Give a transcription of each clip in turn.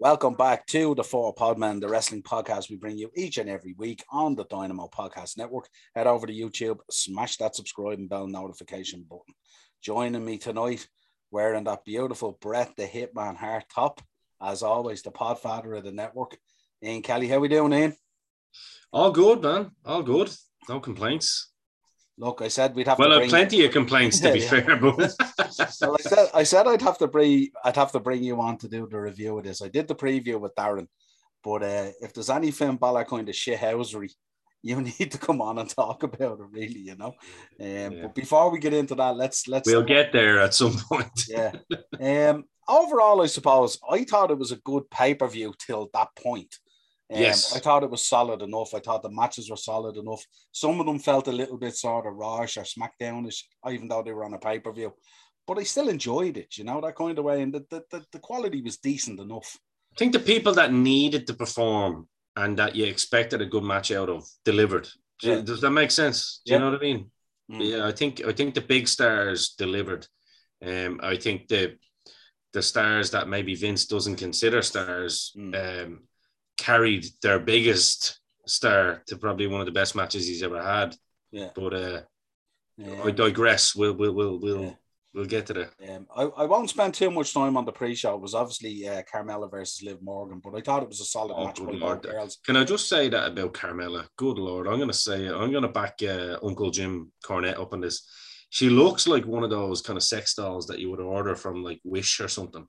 Welcome back to the Four Podmen, the wrestling podcast we bring you each and every week on the Dynamo Podcast Network. Head over to YouTube, smash that subscribe and bell notification button. Joining me tonight, wearing that beautiful Bret the Hitman Hart top, as always, the podfather of the network. Ian Kelly, how we doing, Ian? All good, man. All good. No complaints. Look, I said we'd have well, to bring... plenty of complaints to be yeah. fair, but well, I said I said I'd have to bring I'd have to bring you on to do the review of this. I did the preview with Darren, but uh, if there's any Finn Balor kind of shithousery, you need to come on and talk about it. Really, you know. Um, Yeah. But before we get into that, let's let's we'll get there at some point. yeah. Um, overall, I suppose I thought it was a good pay per view till that point. Um, Yes. I thought it was solid enough. I thought the matches were solid enough. Some of them felt a little bit sort of rash or SmackDownish, even though they were on a pay per view. But I still enjoyed it, you know, that kind of way. And the, the, the, the quality was decent enough. I think the people that needed to perform and that you expected a good match out of delivered. Yeah. Does that make sense? Do Yeah. you know what I mean? Mm. Yeah, I think I think the big stars delivered. Um, I think the the stars that maybe Vince doesn't consider stars Mm. um, carried their biggest star to probably one of the best matches he's ever had. Yeah. But uh, Um, I digress. We'll we'll we'll we'll, Yeah. we'll get to that. Um, I, I won't spend too much time on the pre-show. It was obviously uh, Carmella versus Liv Morgan, but I thought it was a solid Oh, match good by lord. both girls. Can I just say that about Carmella? Good lord, I'm gonna say it. I'm gonna back uh, Uncle Jim Cornette up on this. She looks like one of those kind of sex dolls that you would order from like Wish or something.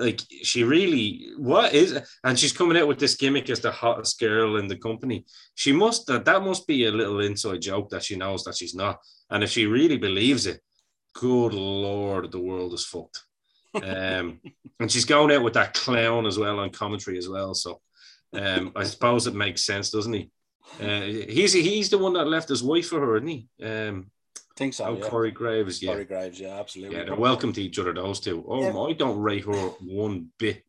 Like she really, what is? And she's coming out with this gimmick as the hottest girl in the company. She must that that must be a little inside joke that she knows that she's not. And if she really believes it, good lord, the world is fucked. Um, and she's going out with that clown as well on commentary as well. So um, I suppose it makes sense, doesn't he? Uh, he's he's the one that left his wife for her, isn't he? Um, think so. oh, yeah. Corey Graves, yeah. Corey Graves, yeah, absolutely. Yeah, they're welcome to each other, those two. Oh, Yeah. I don't rate her one bit.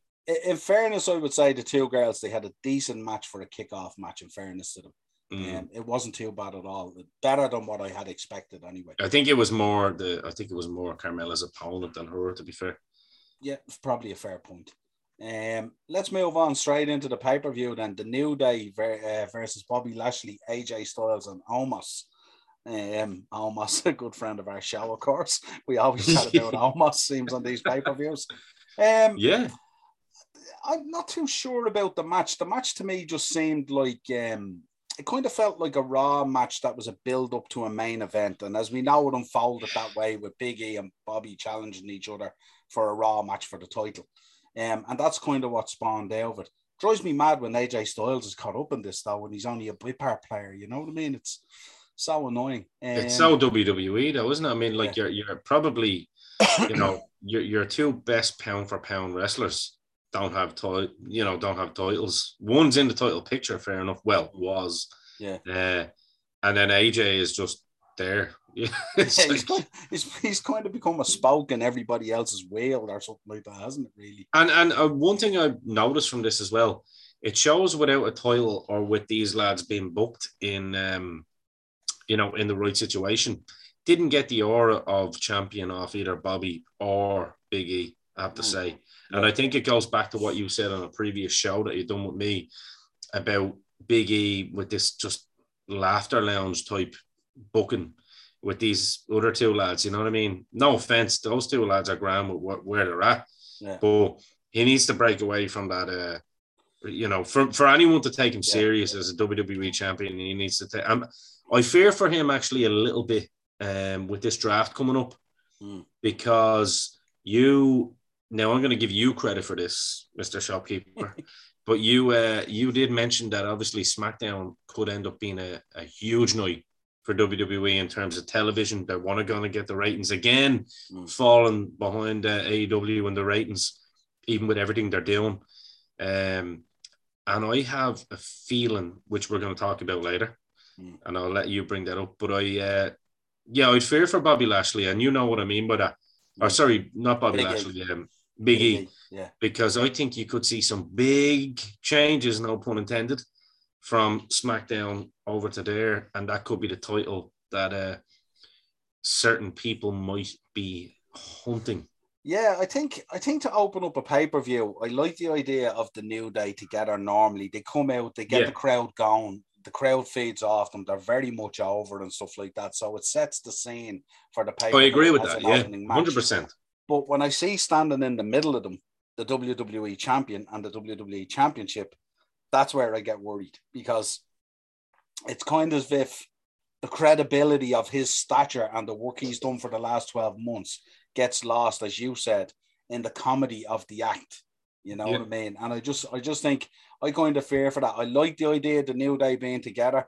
in fairness, I would say the two girls they had a decent match for a kickoff match. In fairness to them, Mm. um, it wasn't too bad at all. Better than what I had expected, anyway. I think it was more the I think it was more Carmella's opponent than her, to be fair. Yeah, probably a fair point. Um, let's move on straight into the pay per view. Then the New Day ver- uh, versus Bobby Lashley, AJ Styles, and Omos. Um, Omos, a good friend of our show, of course. We always chat about Omos. Seems on these pay per views. Um, Yeah, I'm not too sure about the match. The match to me just seemed like um, it kind of felt like a raw match that was a build up to a main event. And as we know, it unfolded that way with Big E and Bobby challenging each other for a raw match for the title. Um, and that's kind of what spawned out of it. Drives me mad when AJ Styles is caught up in this though, when he's only a bit player. You know what I mean? It's so annoying. it's Um, so WWE though, isn't it? I mean, like you're you're probably you know your your two best pound for pound wrestlers don't have ti- you know don't have titles. One's in the title picture, fair enough. Well, was Yeah. uh, and then AJ is just there. Yeah, it's Yeah, he's, like- kind he's, he's kind of become a spoke in everybody else's wheel or something like that, hasn't it? Really? And and uh, one thing I noticed from this as well, it shows without a title or with these lads being booked in, um, you know, in the right situation, didn't get the aura of champion off either Bobby or Big E. I have to Mm. say, and I think it goes back to what you said on a previous show that you've done with me about Big E with this just laughter lounge type booking with these other two lads. You know what I mean? No offense, those two lads are grand with where they're at Yeah. but he needs to break away from that. Uh, you know, for, for anyone to take him Yeah. serious as a WWE champion, he needs to take. Um, I fear for him actually a little bit um, with this draft coming up Mm. because you. Now I'm going to give you credit for this, Mister Shopkeeper, but you uh, you did mention that obviously SmackDown could end up being a, a huge night for WWE in terms of television. They're one going to get the ratings again, Mm. falling behind uh, AEW in the ratings, even with everything they're doing. Um, and I have a feeling, which we're going to talk about later, Mm. and I'll let you bring that up. But I, uh, yeah, I'd fear for Bobby Lashley, and you know what I mean by that. Or sorry, not Bobby Big. Lashley, um, Big E, Yeah. because I think you could see some big changes, no pun intended, from SmackDown over to there, and that could be the title that uh, certain people might be hunting Yeah, I think I think to open up a pay per view, I like the idea of the New Day together. Normally, they come out, they get Yeah. the crowd going, the crowd feeds off them. They're very much over and stuff like that. So it sets the scene for the pay. I agree with that. Yeah, hundred percent. But when I see standing in the middle of them, the WWE champion and the WWE championship, that's where I get worried because it's kind of as if the credibility of his stature and the work he's done for the last 12 months gets lost, as you said, in the comedy of the act. You know Yeah. what I mean? And I just I just think I kind of fear for that. I like the idea of the New Day being together.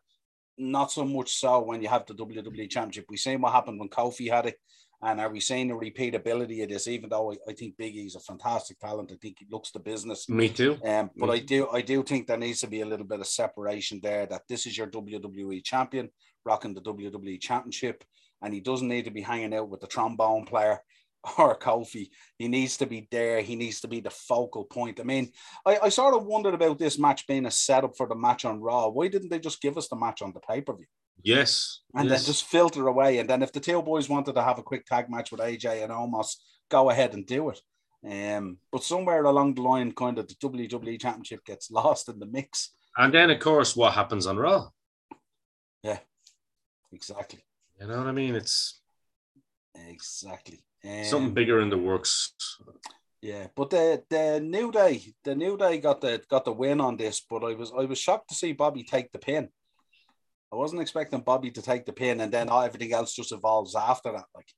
Not so much so when you have the WWE Championship. We seen what happened when Kofi had it. And are we seeing the repeatability of this? Even though I, I think Big E's a fantastic talent, I think he looks the business. Me too. Um, but Me I do I do think there needs to be a little bit of separation there. That this is your WWE champion rocking the WWE championship, and he doesn't need to be hanging out with the trombone player or Kofi. He needs to be there. He needs to be the focal point. I mean, I, I sort of wondered about this match being a setup for the match on Raw. Why didn't they just give us the match on the pay per view? Yes. and yes. then just filter away. And then if the two boys wanted to have a quick tag match with AJ and Omos, go ahead and do it. Um, but somewhere along the line, kind of the WWE Championship gets lost in the mix. and then of course, what happens on Raw? Yeah, exactly, You know what I mean? It's exactly. Um, something bigger in the works. Yeah, but the the new day, the new day got the got the win on this. But I was I was shocked to see Bobby take the pin. I wasn't expecting Bobby to take the pin, and then everything else just evolves after that. Like,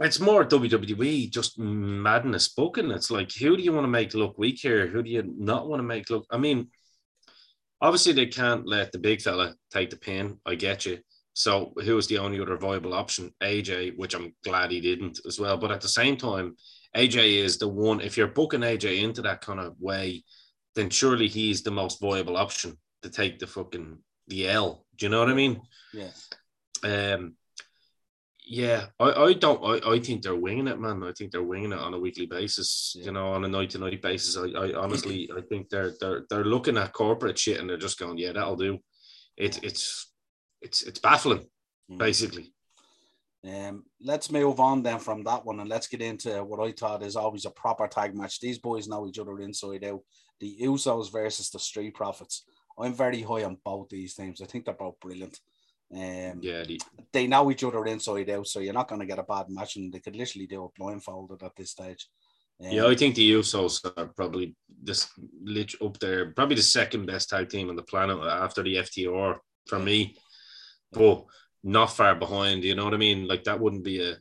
It's more WWE, just madness spoken. It's like, who do you want to make look weak here? Who do you not want to make look? I mean, obviously they can't let the big fella take the pin. I get you. So who was the only other viable option? AJ, which I'm glad he didn't as well. But at the same time, AJ is the one. If you're booking AJ into that kind of way, then surely he's the most viable option to take the fucking the L. Do you know what I mean? yeah, Um, yeah, I, I don't. I, I think they're winging it, man. I think they're winging it on a weekly basis. Yeah. You know, on a night to night basis. I, I honestly, I think they're they're they're looking at corporate shit and they're just going, yeah, that'll do. It's it's it's it's baffling, Mm. basically. Um, let's move on then from that one and let's get into what I thought is always a proper tag match. These boys know each other inside out. The Usos versus the Street Profits. I'm very high on both these teams. I think they're both brilliant. Um, Yeah, the, They know each other inside out, so you're not going to get a bad match, and they could literally do a blindfolded at this stage. Um, yeah. I think the Usos are probably this lit up there, probably the second best tag team on the planet after the FTR for me, but not far behind. You know what I mean? Like that wouldn't be a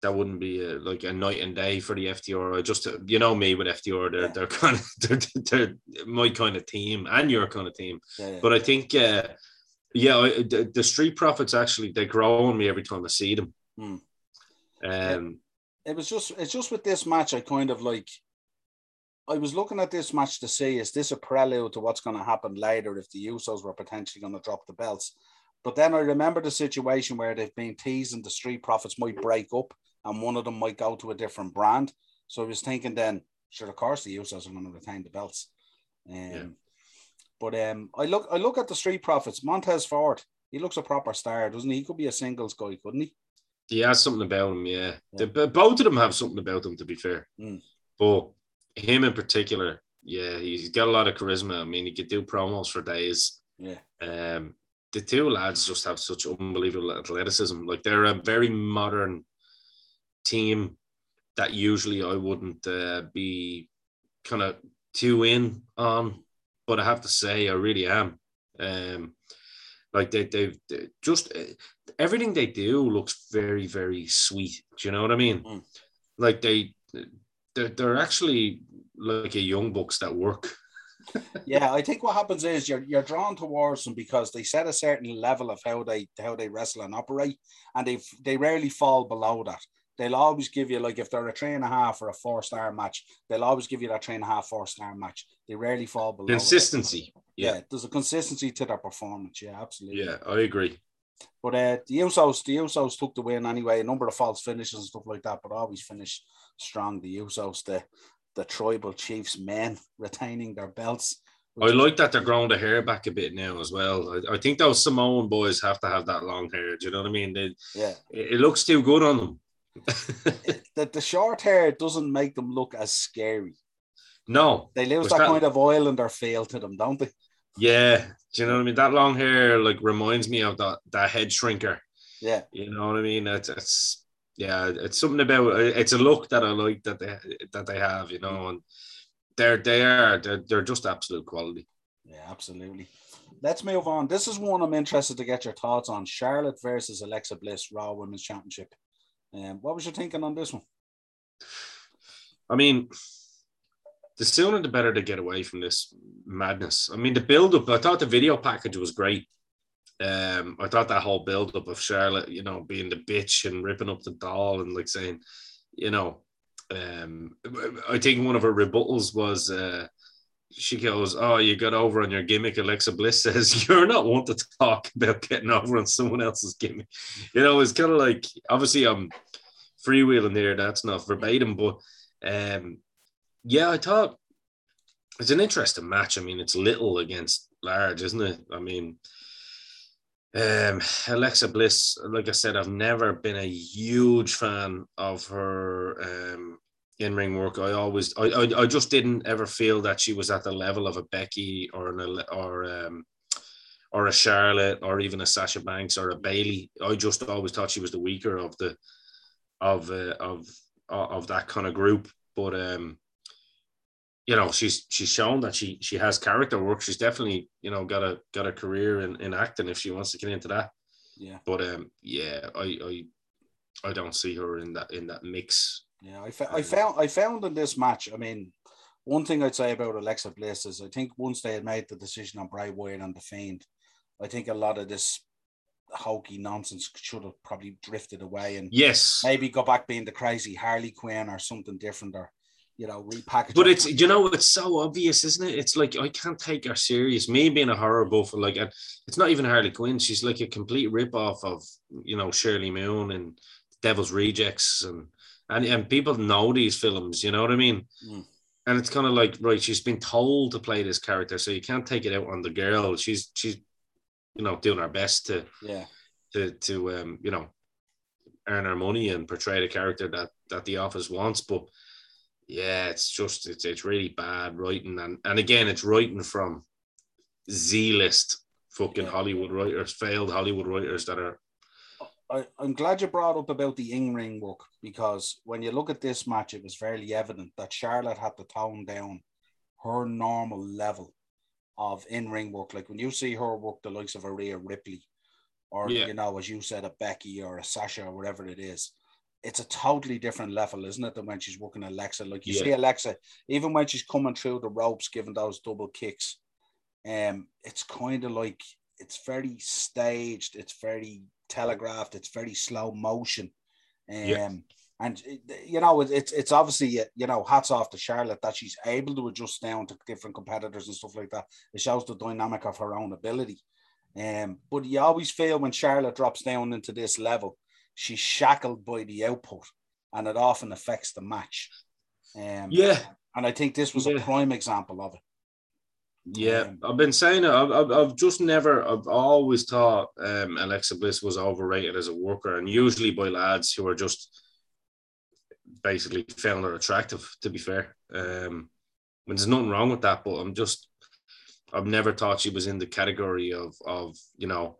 that wouldn't be a, like a night and day for the FTR. Just you know me with FTR, they're Yeah. they're kind of they're, they're my kind of team and your kind of team. yeah, But I think uh, yeah, I, the, the Street Profits actually they grow on me every time I see them. Hmm. Um, it was just it's just with this match I kind of like I was looking at this match to see is this a prelude to what's going to happen later if the Usos were potentially going to drop the belts. But then I remember the situation where they've been teasing the Street Profits might break up and one of them might go to a different brand. So I was thinking then, sure, of course the Usos are going to retain the belts. Um, Yeah. But um, I look I look at the Street Profits. Montez Ford, he looks a proper star, doesn't he? He could be a singles guy, couldn't he? he has something about him, yeah. Yeah. The- both of them have something about them, to be fair. Mm. But him in particular, yeah, he's got a lot of charisma. I mean, he could do promos for days. Yeah. Um, the two lads just have such unbelievable athleticism. Like they're a very modern team that usually I wouldn't uh, be kind of too in on, but I have to say I really am. Um, like they they've they just uh, everything they do looks very very sweet. Do you know what I mean? Mm. Like they they're, they're actually like a young bucks that work. Yeah, I think what happens is you're you're drawn towards them because they set a certain level of how they how they wrestle and operate, and they they rarely fall below that. They'll always give you like if they're a three and a half or a four star match, they'll always give you that three and a half four star match. They rarely fall below that. Consistency. Yeah. Yeah. there's a consistency to their performance. Yeah, absolutely. Yeah, I agree. But uh, the Usos, the Usos took the win anyway. A number of false finishes and stuff like that, but always finish strong. The Usos, the the tribal chiefs men retaining their belts. I like that they're growing the hair back a bit now as well. I, I think those Samoan boys have to have that long hair. Do you know what I mean? They, Yeah, it, it looks too good on them. that the short hair doesn't make them look as scary. No, They lose that, that- kind of Islander feel to them, don't they? yeah, do you know what I mean? That long hair like reminds me of that that head shrinker. Yeah. You know what I mean? It's, it's yeah, it's something about it's a look that I like that they that they have, you know, and they're they are they're, they're just absolute quality. Yeah, absolutely. Let's move on. This is one I'm interested to get your thoughts on. Charlotte versus Alexa Bliss, Raw Women's Championship. Um, what was your thinking on this one? I mean, the sooner the better to get away from this madness. I mean, the build up, I thought the video package was great. Um, I thought that whole build up of Charlotte, you know, being the bitch and ripping up the doll and like saying, you know, um, I think one of her rebuttals was uh, she goes, "Oh, you got over on your gimmick." Alexa Bliss says, "You're not one to talk about getting over on someone else's gimmick." You know, it's kind of like obviously I'm freewheeling here. That's not verbatim, but um, yeah, I thought it's an interesting match. I mean, it's little against large, isn't it? I mean, um, Alexa Bliss, like I said, I've never been a huge fan of her um, in ring work. I always, I, I, I just didn't ever feel that she was at the level of a Becky or an or um, or a Charlotte or even a Sasha Banks or a Bayley. I just always thought she was the weaker of the of uh, of of that kind of group. But um, you know, she's she's shown that she she has character work. She's definitely you know got a got a career in, in acting if she wants to get into that. Yeah, But um, yeah, I I I don't see her in that in that mix. yeah. I, fa- I found I found in this match. I mean, one thing I'd say about Alexa Bliss is I think once they had made the decision on Bray Wyatt and the Fiend, I think a lot of this hokey nonsense should have probably drifted away and Yes, maybe go back being the crazy Harley Quinn or something different or you know repackage. but it's you know it's so obvious, isn't it? It's like I can't take her serious. Me being a horror buff, like and it's not even Harley Quinn. She's like a complete rip off of you know Sheri Moon and Devil's Rejects and and and people know these films. You know what I mean? Mm. And it's kind of like right, she's been told to play this character, so you can't take it out on the girl. She's she's you know doing her best to yeah. to to um you know earn her money and portray the character that that the office wants but yeah it's just it's, it's really bad writing and and again it's writing from z-list fucking Yeah. hollywood writers failed hollywood writers that are I, I'm glad you brought up about the in ring work because when you look at this match, it was fairly evident that Charlotte had to tone down her normal level of in ring work. Like when you see her work the likes of a Rhea Ripley, or Yeah. you know, as you said, a Becky or a Sasha or whatever it is, it's a totally different level, isn't it, than when she's working Alexa? Like you Yeah. see Alexa, even when she's coming through the ropes, giving those double kicks, um, it's kind of like it's very staged, it's very telegraphed, it's very slow motion. Um, Yeah. and you know, it, it's it's obviously you know, hats off to Charlotte that she's able to adjust down to different competitors and stuff like that. It shows the dynamic of her own ability. Um, but you always feel when Charlotte drops down into this level, she's shackled by the output, and it often affects the match. Um, yeah and I think this was a prime example of it. yeah Um, i've been saying it I've, I've, I've just never i've always thought um alexa bliss was overrated as a worker and usually by lads who are just basically found her attractive to be fair um when there's nothing wrong with that but i'm just i've never thought she was in the category of of you know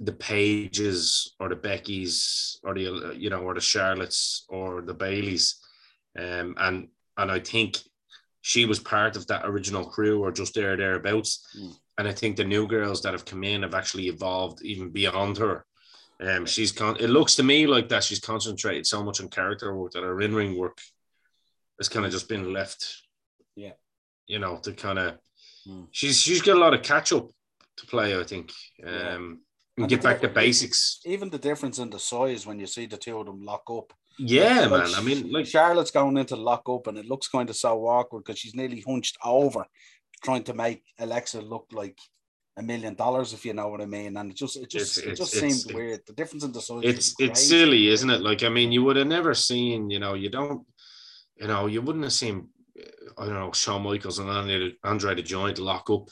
the paiges or the beckys or the you know or the charlottes or the bayleys um and and i think she was part of that original crew or just there thereabouts Mm. and i think the new girls that have come in have actually evolved even beyond her um, she's con- it looks to me like that she's concentrated so much on character work that her in-ring work has kind of just been left Yeah. you know to kind of Hmm. she's she's got a lot of catch up to play i think um. And get back to basics Even the difference in the size when you see the two of them lock up. yeah Like, man i mean like Charlotte's going into lock up, and it looks kind of so awkward because she's nearly hunched over, trying to make Alexa look like a million dollars, if you know what I mean. And it just it just It's- it just it's- seemed weird. The difference in the size. it's it's silly, isn't it? Like I mean, you would have never seen, you know, you don't, you know, you wouldn't have seen, I don't know, Shawn Michaels and Andre the Giant lock up.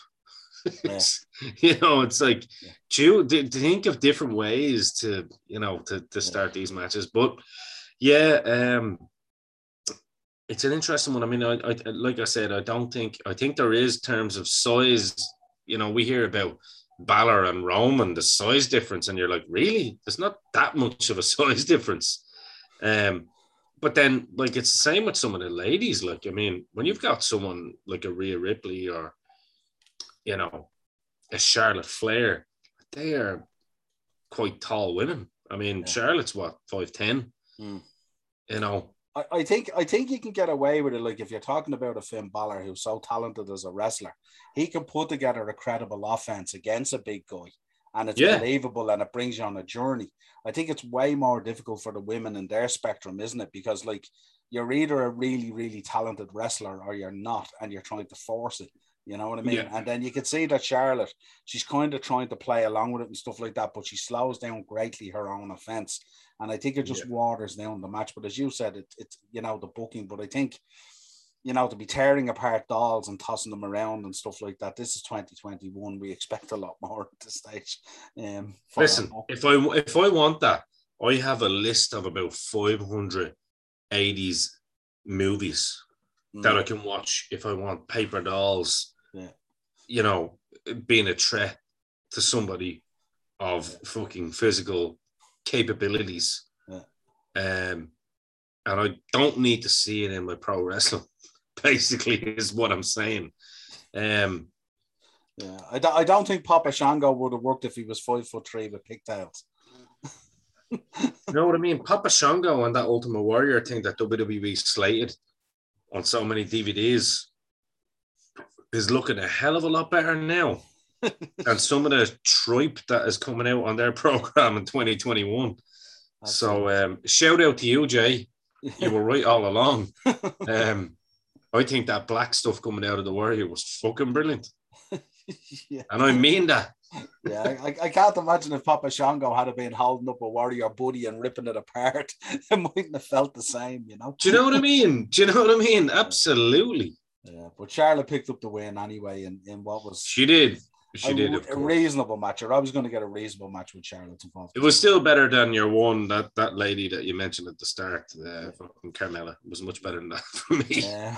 It's- you know, it's like, Yeah. do, do think of different ways to, you know, to, to start these matches? But Yeah, um, it's an interesting one. I mean, I, I like I said, I don't think I think there is terms of size. You know, we hear about Balor and Roman, the size difference, and you're like, really? There's not that much of a size difference. Um, but then, like, it's the same with some of the ladies. Like, I mean, when you've got someone like a Rhea Ripley or, you know, a Charlotte Flair, they are quite tall women. I mean, yeah. Charlotte's what five ten. Mm. You know, I, I think I think you can get away with it. Like if you're talking about a Finn Balor who's so talented as a wrestler, he can put together a credible offense against a big guy, and it's yeah. believable and it brings you on a journey. I think it's way more difficult for the women in their spectrum, isn't it? Because like you're either a really really talented wrestler or you're not, and you're trying to force it. You know what I mean? Yeah. And then you can see that Charlotte, she's kind of trying to play along with it and stuff like that, but she slows down greatly her own offense. And I think it just yeah. waters down the match. But as you said, it, it's, you know, the booking. But I think, you know, to be tearing apart dolls and tossing them around and stuff like that, this is 2021. We expect a lot more at this stage. Um, Listen, if I, if I want that, I have a list of about 500 80s movies mm. that I can watch if I want paper dolls yeah. you know, being a threat to somebody of fucking physical capabilities. Yeah. Um, and I don't need to see it in my pro wrestling. Basically, is what I'm saying. Um, yeah, I, do, I don't think Papa Shango would have worked if he was five foot three with pigtails. you know what I mean? Papa Shango and that Ultimate Warrior thing that WWE slated on so many DVDs is looking a hell of a lot better now. and some of the tripe that is coming out on their program in 2021. so um, shout out to you, Jay. You were right all along. Um, I think that black stuff coming out of the warrior was fucking brilliant. yeah. And I mean that. yeah, I, I can't imagine if Papa Shango had been holding up a warrior buddy and ripping it apart, it mightn't have felt the same, you know. Do you know what I mean? Do you know what I mean? Absolutely. Yeah, but Charlotte picked up the win anyway, in, in what was she did. She a, did a reasonable match. Or I was going to get a reasonable match with Charlotte involved. It was still better than your one that that lady that you mentioned at the start, uh, fucking Carmella. It was much better than that for me. Yeah.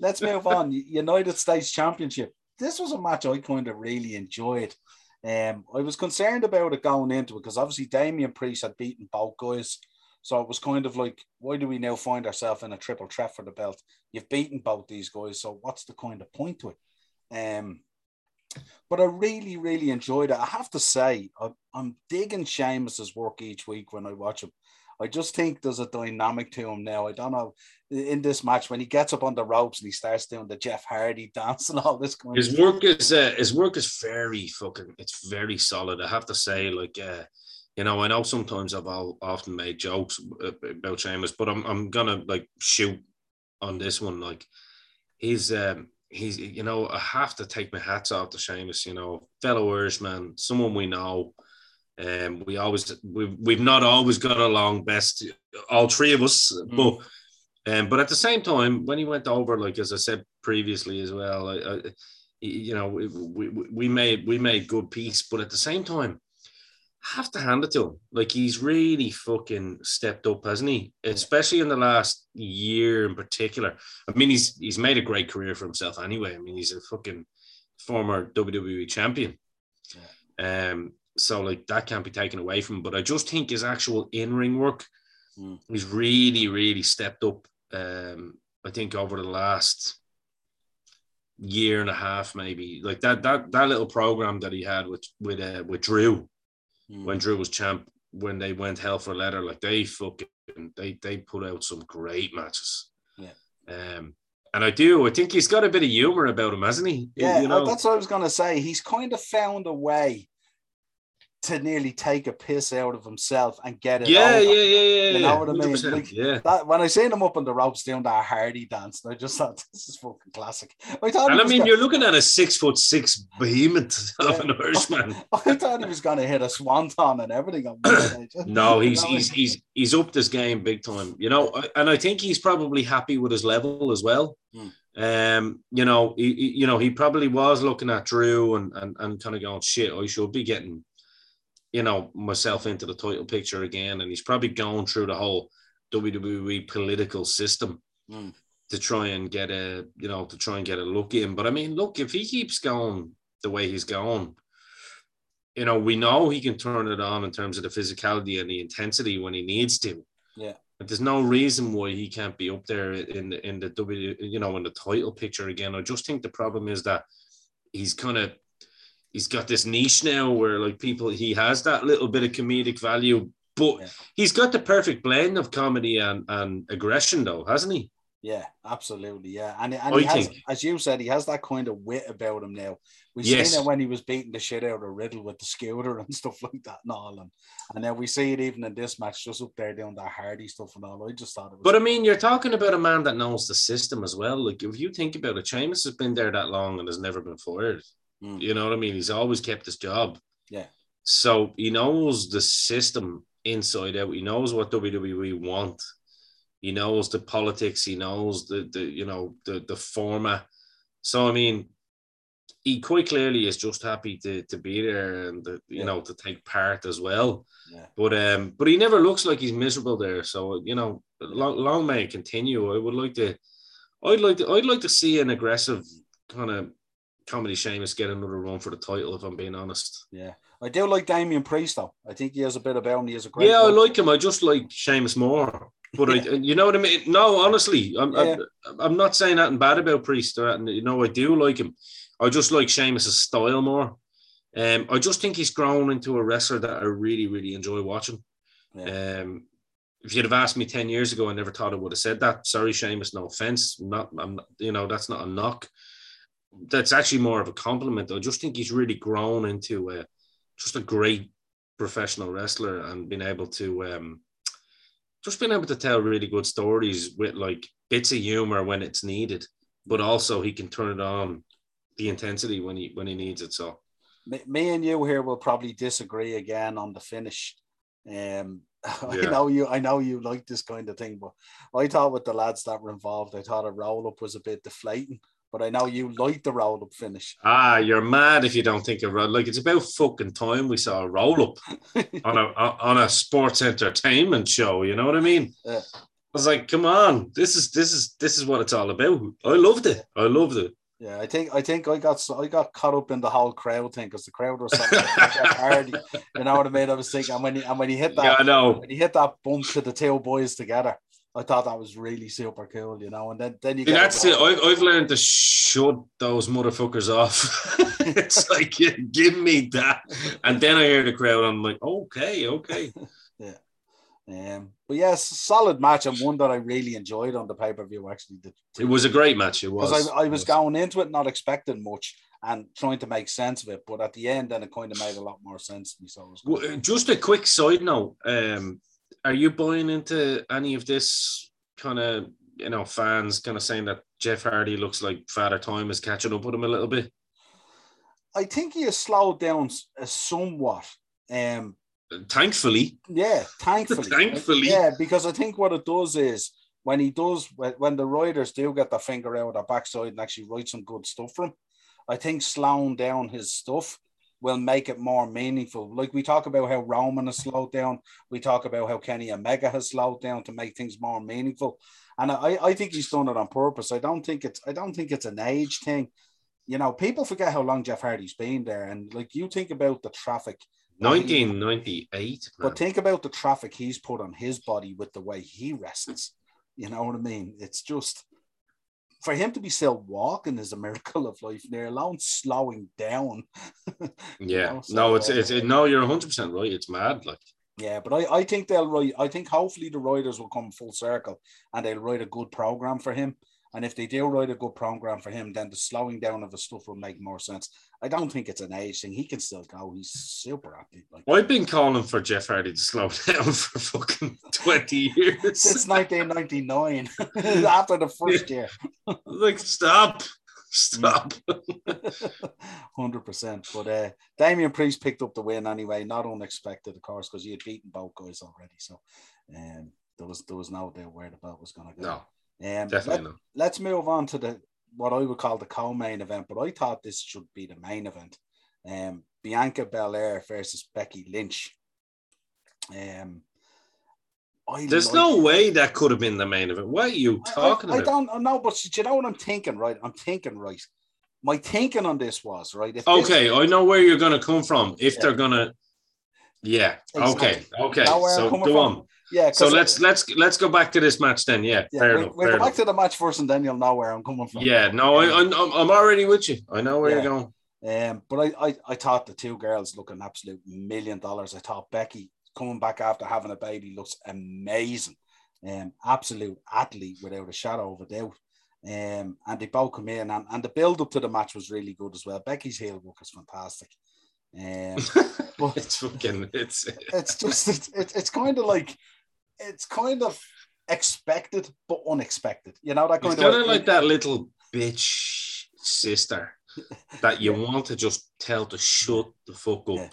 Let's move on. United States Championship. This was a match I kind of really enjoyed. Um, I was concerned about it going into it because obviously Damian Priest had beaten both guys. So it was kind of like, why do we now find ourselves in a triple threat for the belt? You've beaten both these guys, so what's the kind of point to it? Um, but I really, really enjoyed it. I have to say, I, am digging Sheamus's work each week when I watch him. I just think there's a dynamic to him now. I don't know in this match when he gets up on the ropes and he starts doing the Jeff Hardy dance and all this kind his work is uh, his work is very fucking it's very solid. I have to say, like uh, you know, I know sometimes I've all, often made jokes about Sheamus, but I'm I'm gonna like shoot on this one. Like he's um he's you know I have to take my hats off to Sheamus. You know, fellow Irishman, someone we know. Um, we always we've we've not always got along best, all three of us, mm. but. Um, but at the same time, when he went over, like as I said previously as well, I, I, you know, we, we, we made we made good peace. But at the same time, have to hand it to him. Like he's really fucking stepped up, hasn't he? Especially in the last year in particular. I mean, he's he's made a great career for himself anyway. I mean, he's a fucking former WWE champion. Yeah. Um, so like that can't be taken away from him. But I just think his actual in-ring work, mm. he's really, really stepped up. Um, I think over the last year and a half, maybe like that that that little program that he had with with uh, with Drew mm. when Drew was champ, when they went hell for leather, like they fucking they they put out some great matches. Yeah. Um, and I do. I think he's got a bit of humor about him, hasn't he? Yeah, you know? that's what I was gonna say. He's kind of found a way to nearly take a piss out of himself and get it. Yeah, yeah, yeah, yeah. You know what I mean? Like, yeah. That, when I seen him up on the ropes doing that Hardy dance, I just thought this is fucking classic. I thought and I mean, gonna, you're looking at a six foot six behemoth yeah, of an Irishman. I, thought he was going to hit a swanton and everything. no, he's he's he's he's upped his game big time. You know, and I think he's probably happy with his level as well. Hmm. Um, you know, he, you know, he probably was looking at Drew and and, and kind of going, shit, I should be getting you know, myself into the title picture again. And he's probably going through the whole WWE political system Mm. to try and get a you know to try and get a look in. But I mean, look, if he keeps going the way he's going, you know, we know he can turn it on in terms of the physicality and the intensity when he needs to. Yeah. But there's no reason why he can't be up there in the in the W, you know, in the title picture again. I just think the problem is that he's kind of he's got this niche now where like people he has that little bit of comedic value, but Yeah. he's got the perfect blend of comedy and, and aggression though, hasn't he? Yeah, absolutely. Yeah, and and he has, think- as you said, he has that kind of wit about him now. We've Yes. seen it when he was beating the shit out of Riddle with the scooter and stuff like that and all, and and then we see it even in this match, just up there doing that Hardy stuff and all. I just thought it was. But I mean, you're talking about a man that knows the system as well. Like if you think about it, Sheamus has been there that long and has never been fired. Mm. You know what I mean? He's always kept his job. Yeah. So he knows the system inside out. He knows what WWE want. He knows the politics. He knows the the you know the the format. So I mean, he quite clearly is just happy to to be there and you Yeah. know to take part as well. yeah, But um, but he never looks like he's miserable there. So you know, long, long may it continue. I would like to, I'd like to, I'd like to see an aggressive kind of comedy Sheamus get another run for the title. If I'm being honest. yeah. I do like Damian Priest though. I think he has a bit about him. He has a great. yeah, I like him. I just like Sheamus more. But I, you know what I mean? No, honestly, I'm, Yeah. I'm, I'm not saying nothing bad about Priest. Or, anything. you know, I do like him. I just like Sheamus's style more. Um, I just think he's grown into a wrestler that I really, really enjoy watching. Yeah. Um, if you'd have asked me 10 years ago, I never thought I would have said that. Sorry, Sheamus, no offense. Not, I'm not, you know, that's not a knock. That's actually more of a compliment. I just think he's really grown into a, just a great professional wrestler and been able to, um, just been able to tell really good stories with like bits of humor when it's needed, but also he can turn it on the intensity when he when he needs it. So me, and you here will probably disagree again on the finish. Um, I Yeah. know you. I know you like this kind of thing, but I thought with the lads that were involved, I thought a roll up was a bit deflating. But I know you like the roll up finish. Ah, you're mad if you don't think a roll. Like it's about fucking time we saw a roll up on a on a sports entertainment show. You know what I mean? Yeah. I was like, come on, this is this is this is what it's all about. I loved it. I loved it. Yeah, I think I think I got I got caught up in the whole crowd thing because the crowd was so Hardy. You know what I mean? I was thinking, and when he, and when he hit that, Yeah, I know. when he hit that bump to the two boys together, I thought that was really super cool. You know, and then then you get that's it. I've, I've learned to shut those motherfuckers off. it's like, yeah, give me that. And then I hear the crowd. I'm like, okay, okay. Yeah. Um, but yes, solid match and one that I really enjoyed on the pay per view. Actually, It was a great match. It was. because I, I was going into it not expecting much and trying to make sense of it, but at the end, then it kind of made a lot more sense to me. So it was. Well, Just a quick side note. Um, are you buying into any of this kind of, you know, fans kind of saying that Jeff Hardy looks like Father Time is catching up with him a little bit? I think he has slowed down uh, somewhat. Um, Thankfully. yeah, thankfully, Thankfully. yeah, because I think what it does is when he does when the riders do get their finger out of their backside and actually write some good stuff for him, I think slowing down his stuff will make it more meaningful. Like we talk about how Roman has slowed down, we talk about how Kenny Omega has slowed down to make things more meaningful, and I, I think he's done it on purpose. I don't think it's I don't think it's an age thing. You know, people forget how long Jeff Hardy's been there, and like you think about the traffic 1998. man. but think about the traffic he's put on his body with the way he wrestles. You know what I mean? It's just for him to be still walking is a miracle of life, near alone slowing down. yeah. know, so, no, it's, it's, it, no, you're 100% right. It's mad. Like, Yeah, but I, I think they'll write. I think hopefully the writers will come full circle and they'll write a good program for him. And if they do write a good program for him, then the slowing down of the stuff will make more sense. I don't think it's an age thing. He can still go. He's super active. Like I've been calling for Jeff Hardy to slow down for fucking 20 years. since 1999, after the first year. like, stop. Stop. Hundred percent. But uh, Damian Priest picked up the win anyway, not unexpected, of course, because he had beaten both guys already. So um, there was there was no doubt where the belt was going to go. No, um, definitely let. Let's move on to the what I would call the co-main event, but I thought this should be the main event. Um, Bianca Belair versus Becky Lynch. Um, I There's like- no way that could have been the main event. What are you talking I, I about? don't know, but you know what I'm thinking, right? I'm thinking, right. My thinking on this was right. If this- Okay, I know where you're going to come from. If Yeah. they're going to, yeah. Exactly. Okay, okay. Know where I'm So go from? on. Yeah. So let's let's let's go back to this match then. Yeah, yeah, fair we, enough. we'll fair go back enough. to the match first, and then you'll know where I'm coming from. Yeah, no, I, I'm I'm I'm already with you. I know where Yeah. you're going. Um, but I, I, I thought the two girls look an absolute million dollars. I thought Becky coming back after having a baby looks amazing. Um, absolute athlete without a shadow of a doubt. Um, and they both come in, and, and the build up to the match was really good as well. Becky's heel work is fantastic. Um, But- it's fucking it's it's just it's, it's, it's kind of like it's kind of expected but unexpected. You know that it's kind kind of of like that little bitch sister that you want to just tell to shut the fuck up. Yeah.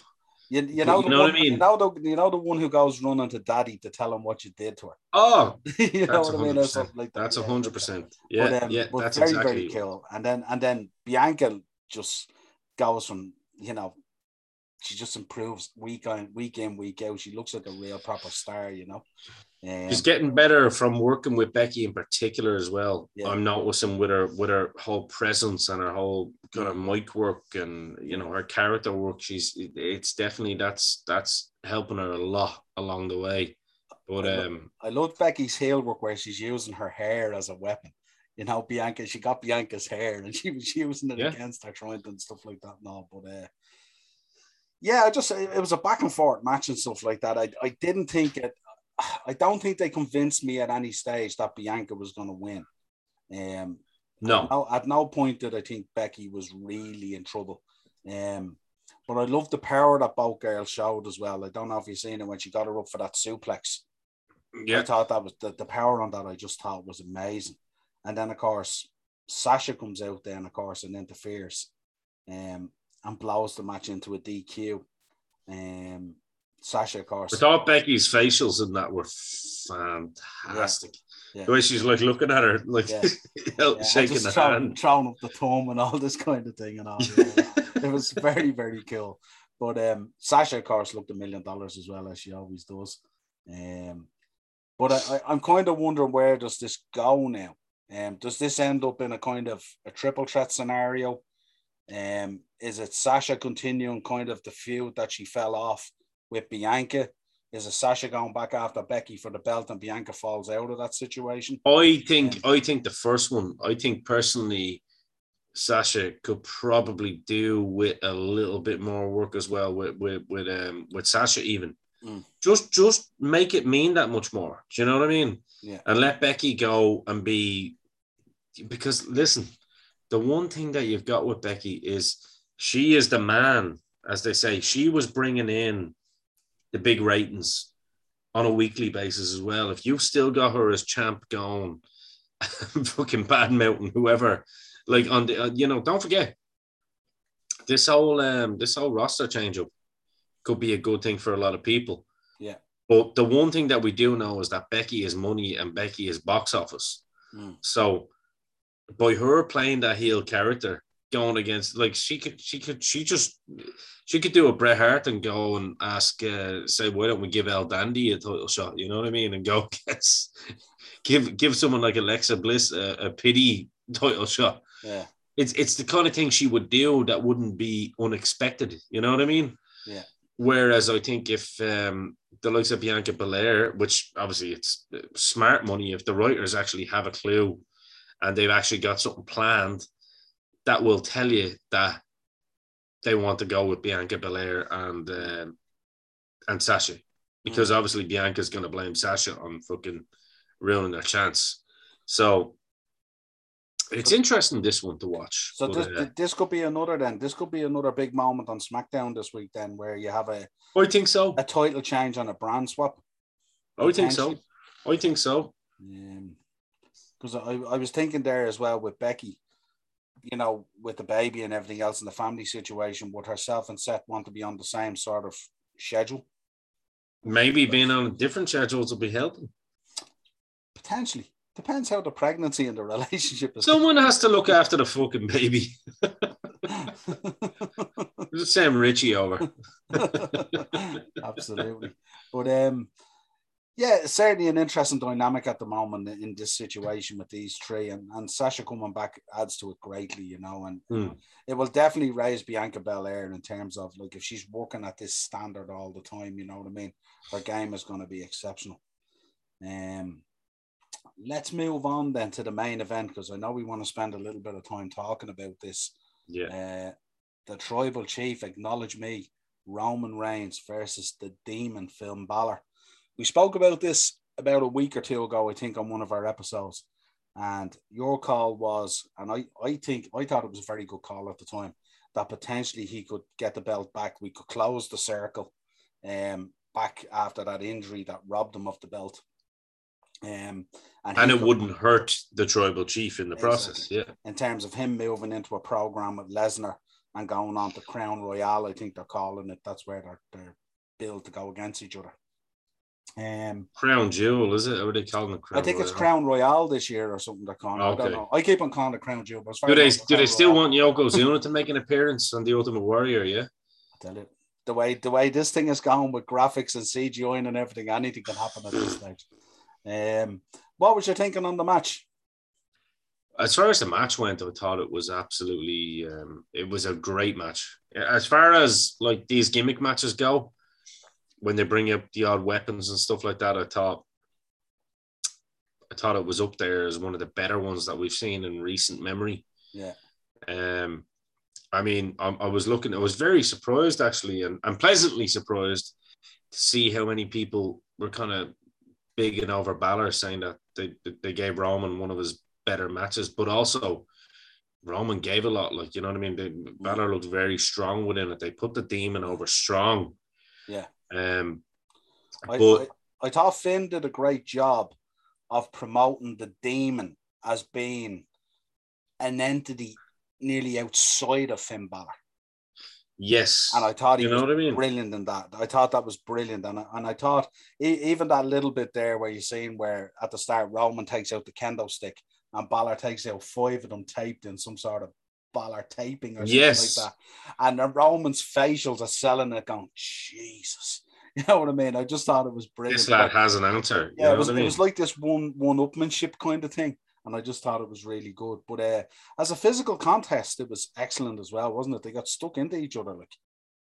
You, you know, you know what I mean? You know the you know the one who goes running to daddy to tell him what you did to her. Oh, you know what I mean? Or something like that. That's a Yeah. hundred percent. Yeah, But, um, yeah, that's very exactly. very cool. And then and then Bianca just goes from you know she just improves week on week in week out. She looks like a real proper star. You know. Um, She's getting better from working with Becky in particular as well. Yeah. I'm noticing with her with her whole presence and her whole kind of mic work and you know her character work. She's it's definitely that's that's helping her a lot along the way. But I um, I love Becky's heel work where she's using her hair as a weapon. You know, Bianca, she got Bianca's hair and she was using it Yeah. against her trying and stuff like that. No, but uh, yeah, I just it was a back and forth match and stuff like that. I, I didn't think it. I don't think they convinced me at any stage that Bianca was going to win. Um, no, no, at no point did I think Becky was really in trouble. Um, but I love the power that both girls showed as well. I don't know if you've seen it when she got her up for that suplex. Yeah. I thought that was the, the power on that. I just thought was amazing. And then of course Sasha comes out then of course and interferes, um, and blows the match into a DQ. Um, Sasha of course. I thought Becky's facials in that were fantastic. Yeah. The way she's like looking at her, like Yeah. Yeah, shaking the throw- hand. throwing up the thumb and all this kind of thing and all. it was very very cool. But um, Sasha, of course, looked a million dollars as well as she always does. Um, but I, I, I'm kind of wondering where does this go now? Um, does this end up in a kind of a triple threat scenario? Um, is it Sasha continuing kind of the feud that she fell off with Bianca? Is it Sasha going back after Becky for the belt and Bianca falls out of that situation? I think I think the first one. I think personally, Sasha could probably do with a little bit more work as well with with with um with Sasha even. Mm. Just just make it mean that much more. Do you know what I mean? Yeah. And let Becky go and be because listen, the one thing that you've got with Becky is she is the man, as they say. She was bringing in the big ratings on a weekly basis as well. If you've still got her as champ going, fucking bad mountain, whoever, like on the, uh, you know, don't forget this whole um this whole roster change up could be a good thing for a lot of people. Yeah. But the one thing that we do know is that Becky is money and Becky is box office. Mm. So by her playing that heel character, going against like she could she could she just she could do a Bret Hart and go and ask uh, say why don't we give El Dandy a title shot? You know what I mean? And go guess give give someone like Alexa Bliss a, a pity title shot. Yeah. It's it's the kind of thing she would do that wouldn't be unexpected. You know what I mean? Yeah. Whereas I think if um, the likes of Bianca Belair, which obviously it's uh, smart money, if the writers actually have a clue and they've actually got something planned, that will tell you that they want to go with Bianca Belair and um, and Sasha, because obviously Bianca's going to blame Sasha on fucking ruining their chance. So it's interesting this one to watch. So but, this, uh, this could be another then. This could be another big moment on SmackDown this week then, where you have a, I think so. a title change on a brand swap. I think so. I think so. Because I, I was thinking there as well with Becky, you know, with the baby and everything else in the family situation, would herself and Seth want to be on the same sort of schedule? Maybe being on different schedules will be helping. Potentially. Depends how the pregnancy and the relationship is. Someone has to look after the fucking baby. Sam Richie over. Absolutely. But um Yeah, it's certainly an interesting dynamic at the moment in this situation with these three, and, and Sasha coming back adds to it greatly, you know, and Hmm. it will definitely raise Bianca Belair in terms of like if she's working at this standard all the time, you know what I mean. Her game is going to be exceptional. Um, let's move on then to the main event because I know we want to spend a little bit of time talking about this. Yeah. Uh, the tribal chief, acknowledge me, Roman Reigns versus the demon Finn Balor. We spoke about this about a week or two ago, I think, on one of our episodes. And your call was, and I, I think I thought it was a very good call at the time, that potentially he could get the belt back. We could close the circle um back after that injury that robbed him of the belt. Um And he it could- wouldn't hurt the tribal chief in the process. Yeah. in terms of him moving into a program with Lesnar and going on to Crown Royale, I think they're calling it. That's where they're they're built to go against each other. Um, Crown Jewel, is it? Are they calling it Crown I think it's Crown Royale this year or something. They're calling. it. I don't know. I keep on calling it Crown Jewel. But as far Do they do they still Royale. want Yokozuna to make an appearance on the Ultimate Warrior? Yeah. I tell you, the way the way this thing is going with graphics and CGI and everything, anything can happen at this stage. Um, what was your thinking on the match? As far as the match went, I thought it was absolutely um, it was a great match. As far as like these gimmick matches go, when they bring up the odd weapons and stuff like that, I thought I thought it was up there as one of the better ones that we've seen in recent memory. Yeah. Um, I mean, I, I was looking, I was very surprised actually, and, and pleasantly surprised to see how many people were kind of big and over Balor saying that they, they gave Roman one of his better matches, but also Roman gave a lot. Like, you know what I mean? They, Balor looked very strong within it. They put the demon over strong. Yeah. Um, I, but I, I thought Finn did a great job of promoting the demon as being an entity nearly outside of Finn Balor. yes, And I thought he you know was what I mean? brilliant in that. I thought that was brilliant. And I, and I thought e- even that little bit there where you're seeing where at the start Roman takes out the kendo stick and Balor takes out five of them taped in some sort of Balor taping or something Yes. like that. And the Roman's facials are selling it going, Jesus. You know what I mean? I just thought it was brilliant. This lad has an answer. Yeah, it was, I it was like this one one upmanship kind of thing. And I just thought it was really good. But uh, as a physical contest, it was excellent as well, wasn't it? They got stuck into each other like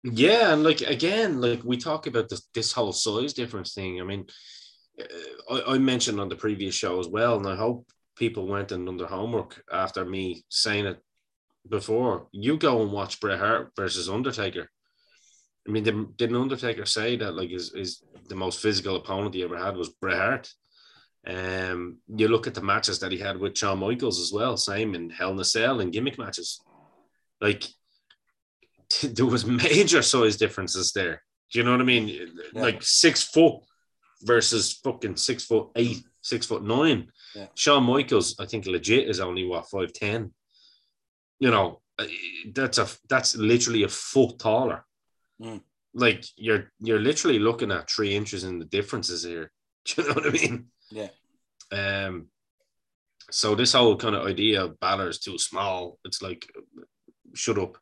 Yeah, and like again, like we talk about this this whole size difference thing. I mean, uh, I, I mentioned on the previous show as well, and I hope people went and done their homework after me saying it before. You go and watch Bret Hart versus Undertaker. I mean, didn't, Undertaker say that like is is the most physical opponent he ever had was Bret Hart? Um, you look at the matches that he had with Shawn Michaels as well, same in Hell in a Cell and gimmick matches. Like there was major size differences there. Do you know what I mean? Yeah. Like six foot versus fucking six foot eight, six foot nine. Yeah. Shawn Michaels, I think legit is only what five ten. You know, uh, that's a that's literally a foot taller. Mm. Like you're you're literally looking at three inches in the differences here. Do you know what I mean? Yeah. Um. So this whole kind of idea of Balor is too small. It's like, shut up.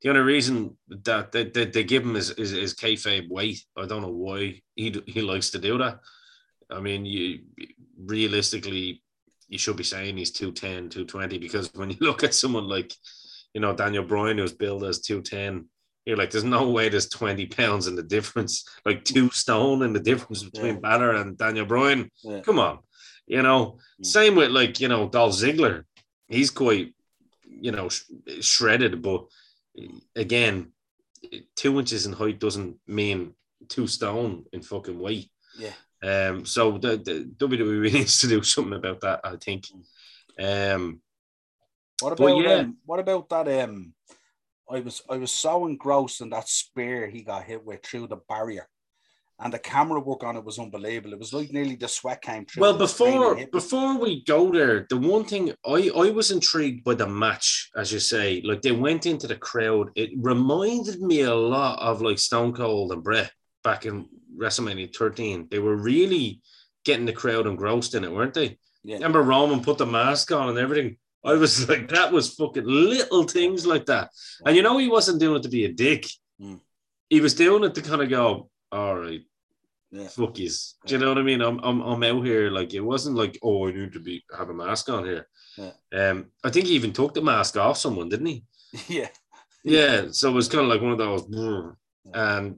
The only reason that they, they, they give him is, is, is kayfabe weight. I don't know why he he likes to do that. I mean, you realistically, you should be saying he's 210, 220, because when you look at someone like, you know, Daniel Bryan, who's billed as 210, you're like, there's no way there's 20 pounds in the difference, like two stone in the difference between Yeah. Balor and Daniel Bryan. Yeah. Come on. You know, Mm. same with like, you know, Dolph Ziggler. He's quite, you know, sh- shredded, but again, two inches in height doesn't mean two stone in fucking weight. Yeah. Um, so the, the WWE needs to do something about that, I think. Um, What about yeah. um, what about that? Um, I was I was so engrossed in that spear he got hit with through the barrier, and the camera work on it was unbelievable. It was like nearly the sweat came through. well, before and hit me. before we go there, the one thing I I was intrigued by the match, as you say, like they went into the crowd. It reminded me a lot of like Stone Cold and Bret back in WrestleMania 13. They were really getting the crowd engrossed in it, weren't they? yeah, Remember Roman put the mask on and everything. I was like, that was fucking little things like that. And you know, he wasn't doing it to be a dick. Mm. He was doing it to kind of go, all right, Yeah. fuck yous. Do you know what I mean? I'm, I'm I'm out here like it wasn't like oh I need to be have a mask on here. Yeah. Um, I think he even took the mask off someone, didn't he? yeah, Yeah. So it was kind of like one of those, "Brr." and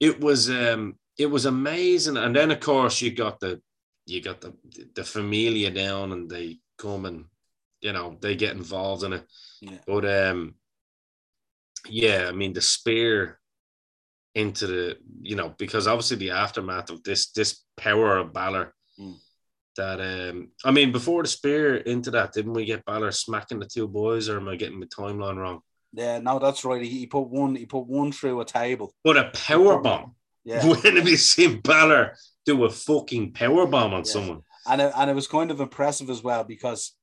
it was um it was amazing. And then of course you got the you got the the familia down, and they come and you know they get involved in it. Yeah. But um, yeah, I mean the spear into the you know because obviously the aftermath of this this power of Balor. Mm. That um, I mean, before the spear into that, didn't we get Balor smacking the two boys, or am I getting the timeline wrong? Yeah. No, that's right. He, he put one. He put one through a table. But a power bomb. Yeah, When have you seen Balor do a fucking power bomb on Yeah. someone? and it, and it was kind of impressive as well because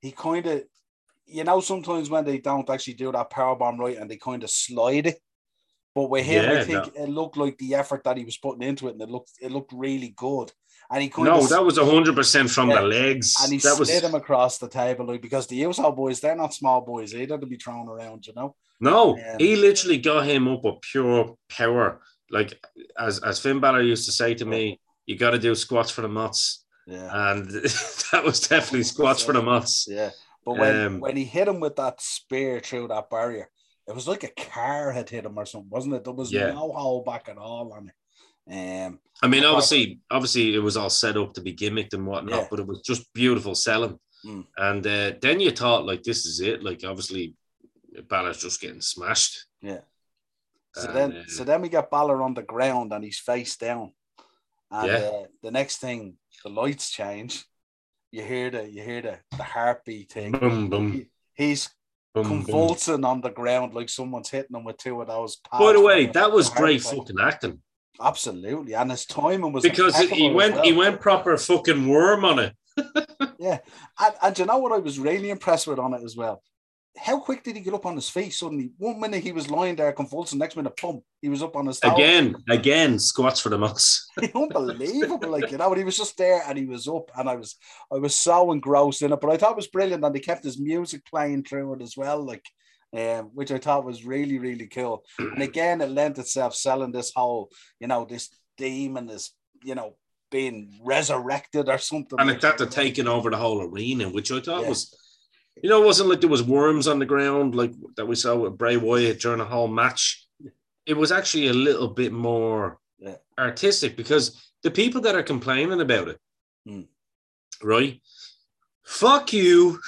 he kind of, you know, sometimes when they don't actually do that power bomb right and they kind of slide it. But with him, I Yeah, think it looked like the effort that he was putting into it, and it looked it looked really good. And he kind No, that was hundred percent from Yeah. the legs. and he that was him across the table like, because the Uso boys, they're not small boys either to be thrown around, you know. no. Um, he literally got him up with pure power. Like as as Finn Balor used to say to me, you got to do squats for the mutts, Yeah, and that was definitely squats for the mutts. yeah. But when Um, when he hit him with that spear through that barrier, it was like a car had hit him or something, wasn't it? There was Yeah. no hold back at all on it. Um, I mean, obviously, obviously, it was all set up to be gimmicked and whatnot, Yeah. but it was just beautiful selling. Mm. And uh, then you thought, like, this is it. Like, obviously, Balor's just getting smashed. yeah. So And, then, uh, so then we get Balor on the ground and he's face down, and Yeah. uh, the next thing the lights change. You hear the you hear the the heartbeat thing. boom, boom, He- he's boom, boom. convulsing on the ground like someone's hitting him with two of those. By the way, that was great fucking acting Absolutely, and his timing was because he went well. he went proper fucking worm on it. Yeah, and, and you know what I was really impressed with on it as well. How quick did he get up on his feet suddenly? One minute he was lying there convulsing, next minute, pump, he was up on his toes. Again, again, squats for the mutts. unbelievable. Like you know, and he was just there and he was up, and I was I was so engrossed in it. But I thought it was brilliant, and they kept his music playing through it as well, like um, which I thought was really really cool. And again, it lent itself selling this whole, you know, this demon is you know being resurrected or something. and like that, they're taking over the whole arena, which I thought Yeah. was, you know, it wasn't like there was worms on the ground like that we saw with Bray Wyatt during the whole match. It was actually a little bit more Yeah. artistic because the people that are complaining about it, Hmm. right? Fuck you.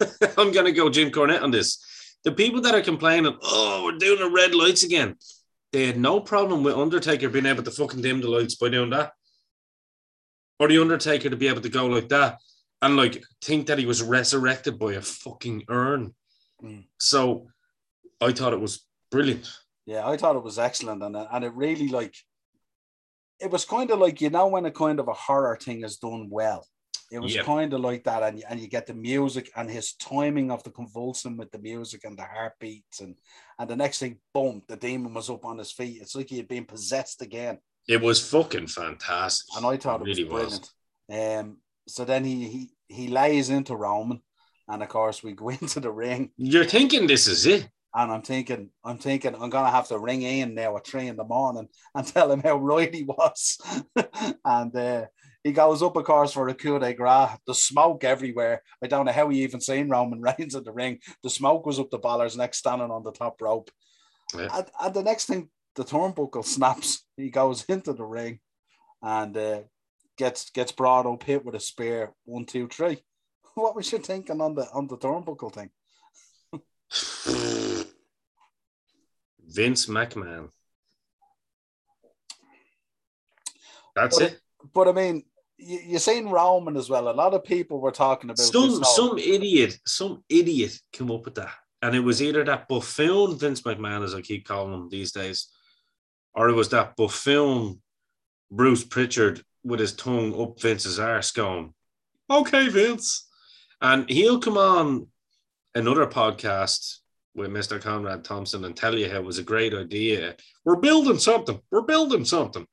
I'm gonna go Jim Cornette on this. The people that are complaining, oh, we're doing the red lights again. They had no problem with Undertaker being able to fucking dim the lights by doing that or the Undertaker to be able to go like that and like think that he was resurrected by a fucking urn. Mm. So I thought it was brilliant. Yeah, I thought it was excellent, and and it really like it was kind of like you know when a kind of a horror thing is done well. It was Yeah. kind of like that, and and you get the music and his timing of the convulsing with the music and the heartbeats, and and the next thing, boom, the demon was up on his feet. It's like he had been possessed again, It was fucking fantastic. and I thought it, really was brilliant. Um, so then he he he lays into Roman, and of course we go into the ring, You're thinking this is it. And I'm thinking, I'm thinking, I'm gonna have to ring Ian now at three in the morning and tell him how right he was. and uh, he goes up, of course, for a coup de grace. The smoke everywhere. I don't know how he even seen Roman Reigns in the ring. The smoke was up the Balor's neck, standing on the top rope. Yeah. And, and the next thing, the turnbuckle snaps. He goes into the ring and uh, gets gets brought up, hit with a spear. One, two, three. What was you thinking on the on the turnbuckle thing? Vince McMahon. That's But it. But I mean, you, you seen Roman as well. A lot of people were talking about Some some idiot, some idiot came up with that. And it was either that buffoon Vince McMahon, as I keep calling him these days, or it was that buffoon Bruce Pritchard with his tongue up Vince's arse going, okay, Vince. And he'll come on another podcast with Mr. Conrad Thompson and tell you how it was a great idea. We're building something. We're building something.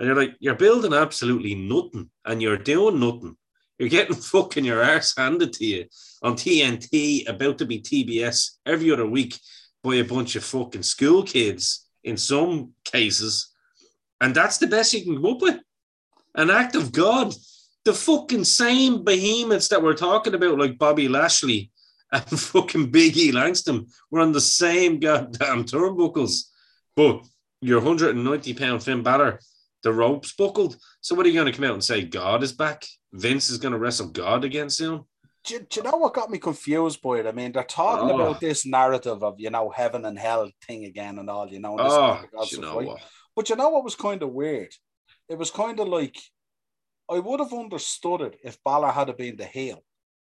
And you're like, you're building absolutely nothing and you're doing nothing. You're getting fucking your arse handed to you on TNT, about to be TBS every other week by a bunch of fucking school kids in some cases. And that's the best you can come up with. An act of God. The fucking same behemoths that we're talking about, like Bobby Lashley and fucking Big E Langston, were on the same goddamn turnbuckles. But your 190 pound Finn Balor, the ropes buckled. So what are you going to come out and say? God is back? Vince is going to wrestle God again soon? Do, you- do you know what got me confused by it? I mean, they're talking Oh. about this narrative of, you know, heaven and hell thing again and all, you know. and this Oh, you know right? what? But you know what was kind of weird? It was kind of like I would have understood it if Balor had been the heel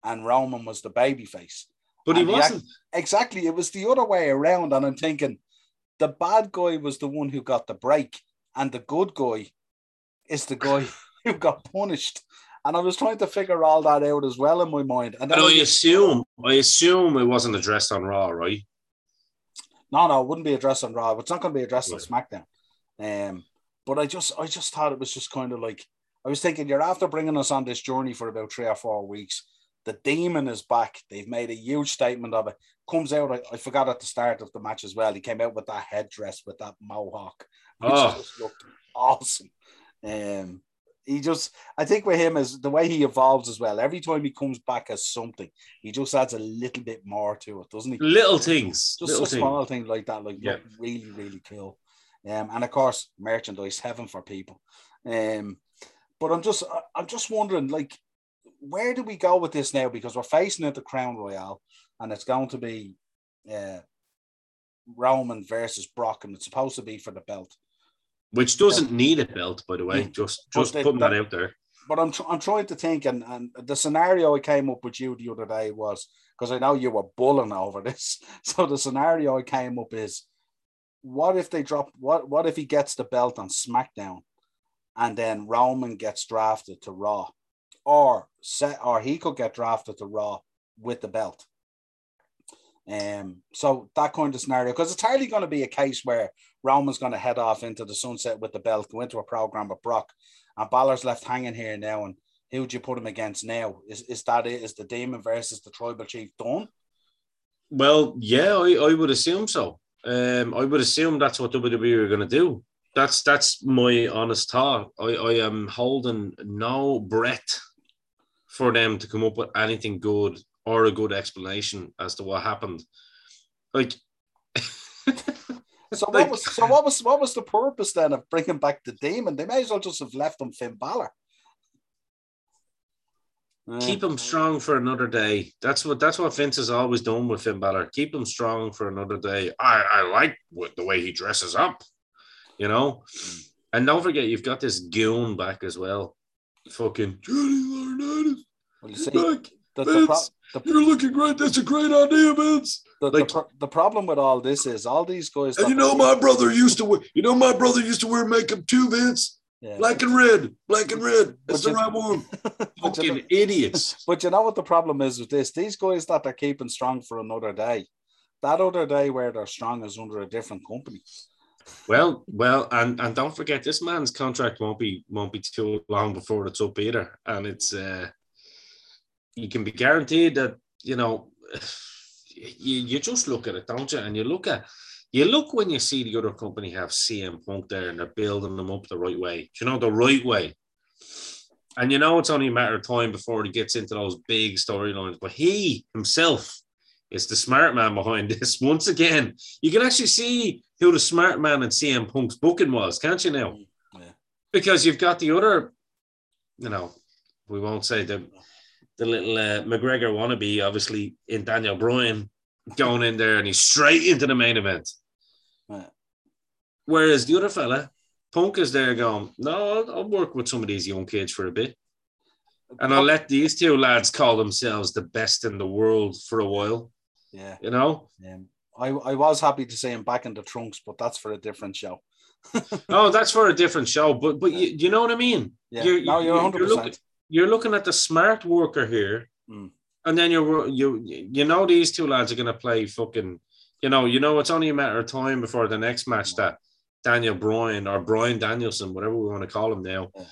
and Roman was the babyface. But he And the wasn't. Exactly. It was the other way around. And I'm thinking the bad guy was the one who got the break, and the good guy is the guy who got punished. And I was trying to figure all that out as well in my mind. And And I assume, I assume it wasn't addressed on Raw, right? No, no, it wouldn't be addressed on Raw. It's not going to be addressed Right. on SmackDown. Um, but I just, I just thought it was just kind of like I was thinking. You're after bringing us on this journey for about three or four weeks. The demon is back. They've made a huge statement of it. Comes out. I, I forgot at the start of the match as well. He came out with that headdress with that mohawk, which Oh. just looked awesome. Um, he just, I think with him is the way he evolves as well. Every time he comes back as something, he just adds a little bit more to it, doesn't he? Little things. just little a things. small thing like that, like Yeah. really, really cool. Um, and of course, merchandise heaven for people. Um, but I'm just, I'm just wondering, like, where do we go with this now? Because we're facing at the Crown Royale, and it's going to be uh, Roman versus Brock, and it's supposed to be for the belt. Which doesn't need a belt, by the way. Just just they- putting that that- out there. But I'm, tr- I'm trying to think, and, and the scenario I came up with you the other day was because I know you were bulling over this. So the scenario I came up is, what if they drop? What what if he gets the belt on SmackDown, and then Roman gets drafted to Raw, or set, or he could get drafted to Raw with the belt. Um, so that kind of scenario, because it's hardly going to be a case where Roman's going to head off into the sunset with the belt, go into a program with Brock, and Balor's left hanging here now. And who would you put him against now? Is is that it? Is the Demon versus the Tribal Chief done? Well, yeah, I, I would assume so. Um, I would assume that's what WWE are going to do. That's that's my honest thought. I, I am holding no breath for them to come up with anything good or a good explanation as to what happened. Like, So what Like- was so what was what was the purpose then of bringing back the Demon? They may as well just have left him Finn Balor. Uh, keep him strong for another day. That's what that's what Vince has always done with Finn Balor. Keep him strong for another day. I, I like what, the way he dresses up, you know. And don't forget, you've got this goon back as well. Fucking Johnny Laurinaitis. well, you see, back. The, the, pro- the, You're looking great. That's a great idea, Vince. the, the, like- pro- the problem with all this is all these guys. And you know, my brother used to wear. You know, my brother used to wear makeup too, Vince. Yeah. Black and red, black and red. That's But the right one. But you know- Fucking idiots. But you know what the problem is with this? These guys that they're keeping strong for another day, that other day where they're strong is under a different company. Well, well, and and don't forget, this man's contract won't be won't be too long before it's up either, and it's uh, you can be guaranteed that you know you, you just look at it, don't you? And you look at you look when you see the other company have CM Punk there and they're building them up the right way, you know, the right way. And you know it's only a matter of time before he gets into those big storylines, but he himself is the smart man behind this. Once again, you can actually see who the smart man in CM Punk's booking was, can't you now? Yeah. Because you've got the other, you know, we won't say the the little uh, McGregor wannabe, obviously in Daniel Bryan going in there and he's straight into the main event. Yeah. Whereas the other fella, Punk is there going, no, I'll, I'll work with some of these young kids for a bit. And I'll let these two lads call themselves the best in the world for a while, Yeah. you know? Um, I, I was happy to see him back in the trunks, but that's for a different show. Oh, that's for a different show, but but you, you know what I mean? Yeah. You're- no, you're you're 100. looking- percent You're looking at the smart worker here, Mm. and then you're you you know these two lads are gonna play fucking, you know, you know it's only a matter of time before the next match that Daniel Bryan or Brian Danielson, whatever we want to call him now, Yeah.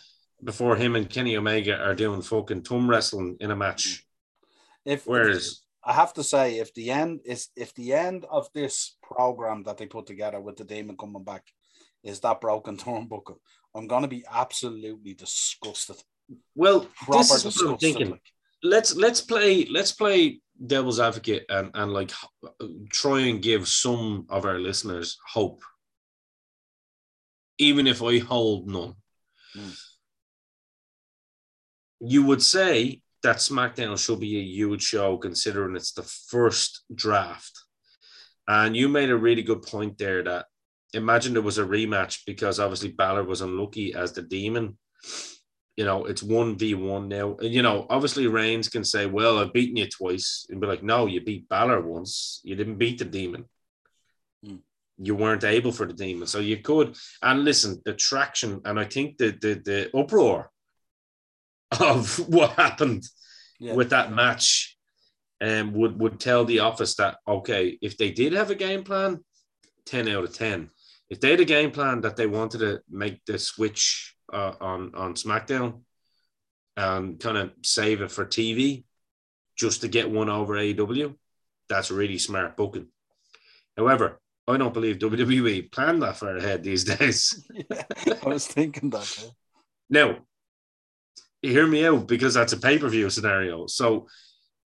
before him and Kenny Omega are doing fucking thumb wrestling in a match. If Whereas I have to say, if the end is if the end of this program that they put together with the demon coming back is that broken turnbuckle. I'm going to be absolutely disgusted. Well, this is what I'm thinking. like. let's let's play let's play devil's advocate and and like try and give some of our listeners hope even if i hold none Mm. you would say that smackdown should be a huge show considering it's the first draft and you made a really good point there that imagine there was a rematch because obviously Balor was unlucky as the demon you know, it's one v one now. And you know, obviously Reigns can say, "Well, I've beaten you twice," and be like, "No, you beat Balor once. You didn't beat the demon. Hmm. You weren't able for the demon, so you could." And listen, the traction, and I think the the the uproar of what happened Yeah. with that match, um, would would tell the office that okay, if they did have a game plan, ten out of ten. If they had a game plan that they wanted to make the switch uh, on on SmackDown and kind of save it for TV, just to get one over AEW, that's really smart booking. However, I don't believe WWE plan that far ahead these days. yeah, I was thinking that. yeah. Now, hear me out because that's a pay per view scenario. So,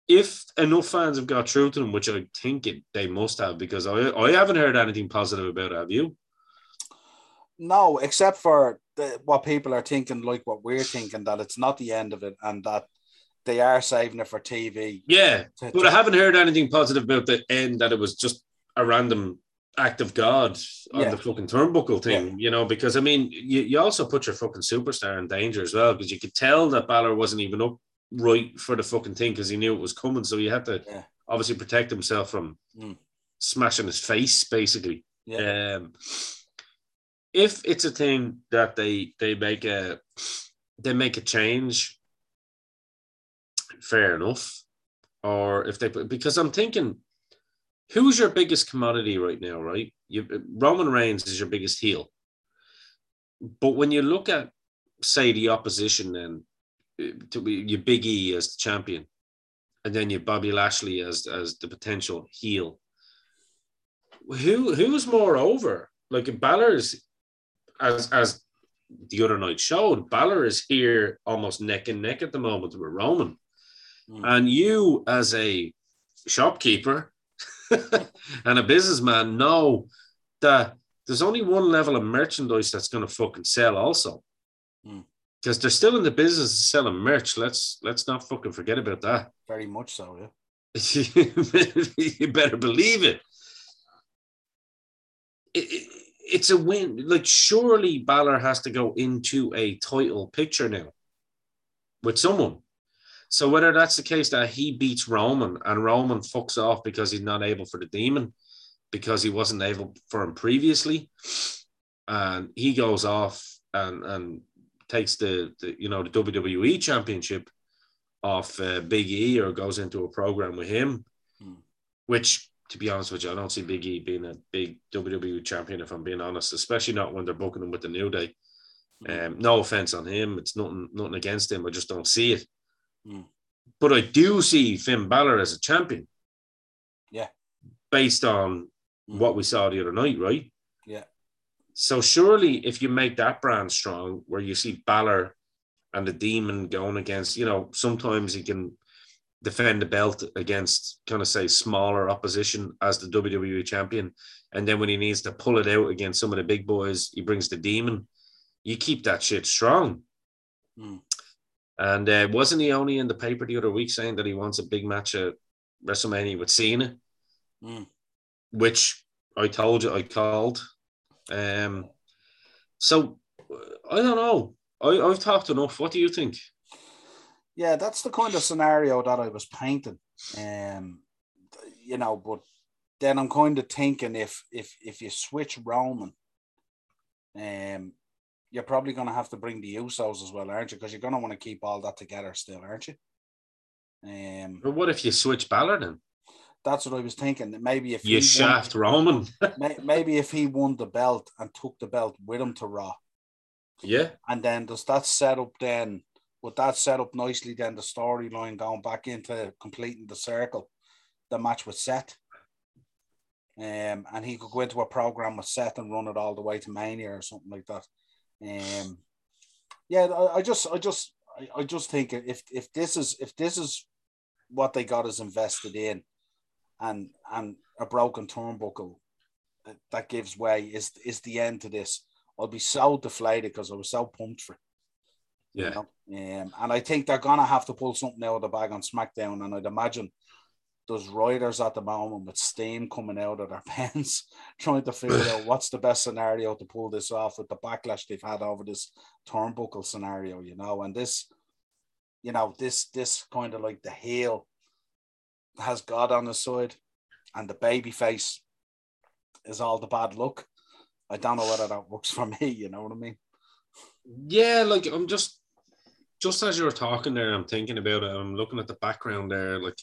if enough fans have got through to them, which I think it, they must have, because I, I haven't heard anything positive about it, have you? No, except for the, what people are thinking, like what we're thinking, that it's not the end of it, and that they are saving it for TV. Yeah, To- but to- I haven't heard anything positive about the end that it was just a random act of God on Yeah. the fucking turnbuckle thing, you know, because I mean, you, you also put your fucking superstar in danger as well, because you could tell that Balor wasn't even up right for the fucking thing because he knew it was coming. So he had to Yeah. obviously protect himself from Mm. smashing his face, basically. Yeah. Um, if it's a thing that they they make a they make a change, fair enough. Or if they because I'm thinking, who's your biggest commodity right now, right? You Roman Reigns is your biggest heel. But when you look at say the opposition, uh, to be your Big E as the champion, and then your Bobby Lashley as as the potential heel. Who who's more over? Like Balor's as as the other night showed, Balor is here almost neck and neck at the moment with Roman. Mm. And you, as a shopkeeper and a businessman, know that there's only one level of merchandise that's going to fucking sell, also. Mm. Because they're still in the business of selling merch. Let's let's not fucking forget about that. Very much so, yeah. you better believe. It- it- It's a win. Like, surely Balor has to go into a title picture now with someone. So, whether that's the case that he beats Roman and Roman fucks off because he's not able for the demon, because he wasn't able for him previously, and he goes off and, and takes the, the you know the WWE championship off uh, Big E or goes into a program with him, Hmm. which to be honest with you, I don't see Big E being a big WWE champion if I'm being honest, especially not when they're booking him with the New Day. Mm. Um, no offense on him, it's nothing nothing against him. I just don't see it. Mm. But I do see Finn Balor as a champion. Yeah. Based on Mm. what we saw the other night, right? Yeah. So surely if you make that brand strong, where you see Balor and the demon going against, you know, sometimes he can defend the belt against kind of say smaller opposition as the WWE champion. And then when he needs to pull it out against some of the big boys, he brings the demon. You keep that shit strong. Mm. And uh, wasn't he only in the paper the other week saying that he wants a big match at WrestleMania with Cena, Mm. which I told you I called. Um, so I don't know. I, I've talked enough. What do you think? Yeah, that's the kind of scenario that I was painting. Um, you know, but then I'm kind of thinking if if if you switch Roman, um, you're probably going to have to bring the Usos as well, aren't you? Because you're going to want to keep all that together still, aren't you? Um, But what if you switch Balor then? that's what I was thinking. that Maybe if You shaft Roman. won, may- maybe if he won the belt and took the belt with him to Raw, yeah. and then does that set up then? Would that set up nicely then the storyline going back into completing the circle, the match was set. Um, and he could go into a program with Seth and run it all the way to Mania or something like that. Um, yeah, I, I just, I just, I, I just think if if this is if this is what they got us invested in, and and a broken turnbuckle that gives way is is the end to this. I'll be so deflated because I was so pumped for. It, Yeah. You know? um, and I think they're gonna have to pull something out of the bag on SmackDown, and I'd imagine those riders at the moment with steam coming out of their pants, trying to figure out what's the best scenario to pull this off with the backlash they've had over this turnbuckle scenario, you know, and this, you know, this this kind of like the heel has God on his side, and the baby face is all the bad luck. I don't know whether that works for me, you know what I mean? Yeah, like I'm just just as you're talking there, I'm thinking about it. I'm looking at the background there. Like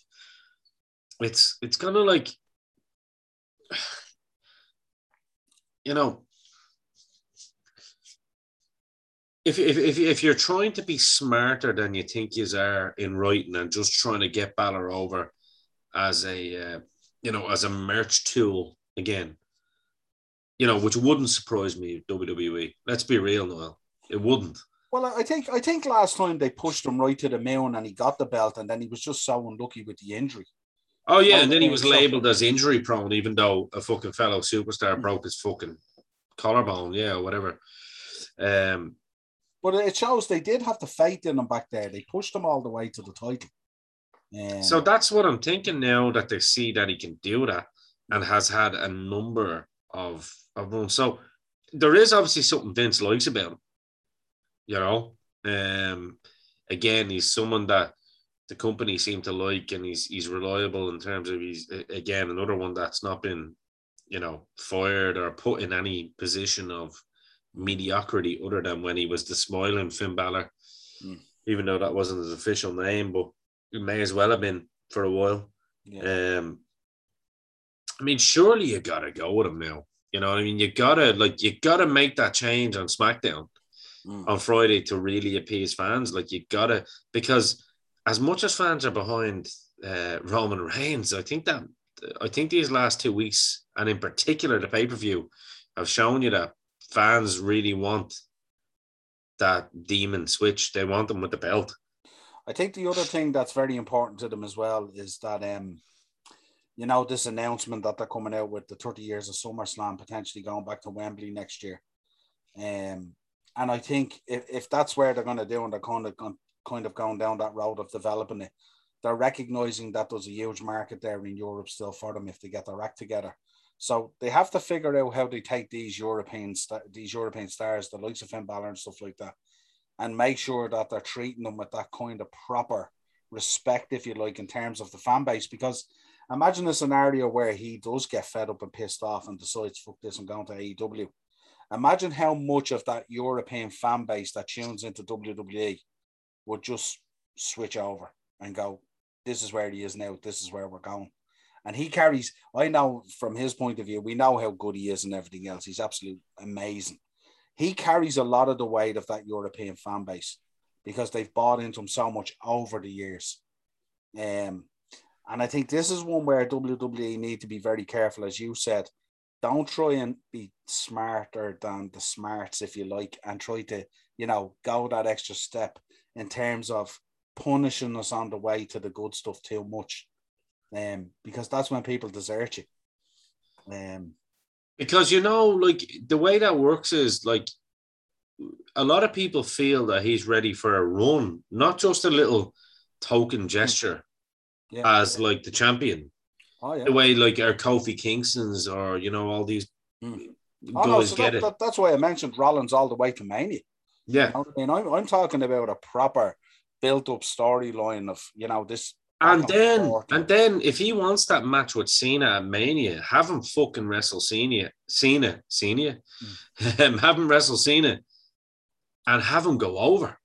it's it's kind of like you know if, if, if, if you're trying to be smarter than you think you are in writing and just trying to get Balor over as a uh, you know as a merch tool again, you know, which wouldn't surprise me, WWE. Let's be real, Niall. It wouldn't. Well, I think I think last time they pushed him right to the moon and he got the belt, and then he was just so unlucky with the injury. Oh yeah, Well, and then he was labeled as injury prone, even though a fucking fellow superstar broke his fucking collarbone, yeah, or whatever. Um, But it shows they did have the faith in him back there. They pushed him all the way to the title. Um, so that's what I'm thinking now that they see that he can do that and has had a number of of runs. So there is obviously something Vince likes about him. You know, um, again, he's someone that the company seem to like, and he's he's reliable in terms of he's again another one that's not been, you know, fired or put in any position of mediocrity other than when he was the smiling Finn Balor, Mm. even though that wasn't his official name, but it may as well have been for a while. yeah. Um, I mean, surely you gotta go with him now. You know what I mean? You gotta like you gotta make that change on SmackDown Mm. on Friday to really appease fans. Like you gotta because as much as fans are behind uh, Roman Reigns, I think that I think these last two weeks and in particular the pay per view have shown you that fans really want that demon switch. They want them with the belt. I think the other thing that's very important to them as well is that um, you know, this announcement that they're coming out with the 30 years of SummerSlam potentially going back to Wembley next year. Um, and I think if, if that's where they're going to do and they're kind of kind of going down that road of developing it, they're recognizing that there's a huge market there in Europe still for them if they get their act together. So they have to figure out how they take these European these European stars, the likes of Finn Balor and stuff like that, and make sure that they're treating them with that kind of proper respect, if you like, in terms of the fan base. Because imagine a scenario where he does get fed up and pissed off and decides, fuck this, I'm going to AEW. Imagine how much of that European fan base that tunes into WWE would just switch over and go, this is where he is now, this is where we're going. And he carries, I know from his point of view, we know how good he is and everything else. He's absolutely amazing. He carries a lot of the weight of that European fan base because they've bought into him so much over the years. Um, and I think this is one where WWE need to be very careful, as you said. Don't try and be smarter than the smarts, if you like, and try to, you know, go that extra step in terms of punishing us on the way to the good stuff too much. Um, because that's when people desert you. Um, Because you know, like the way that works is like a lot of people feel that he's ready for a run, not just a little token gesture yeah. as like the champion. Oh yeah. The way like our Kofi Kingston's or you know all these Mm. guys Oh, no, so get that, it. that- that's why I mentioned Rollins all the way to Mania. yeah, You know I mean, I'm, I'm talking about a proper built-up storyline of you know this. and then and then if he wants that match with Cena at Mania, have him fucking wrestle Cena, Cena, Cena, um, have him wrestle Cena, and have him go over.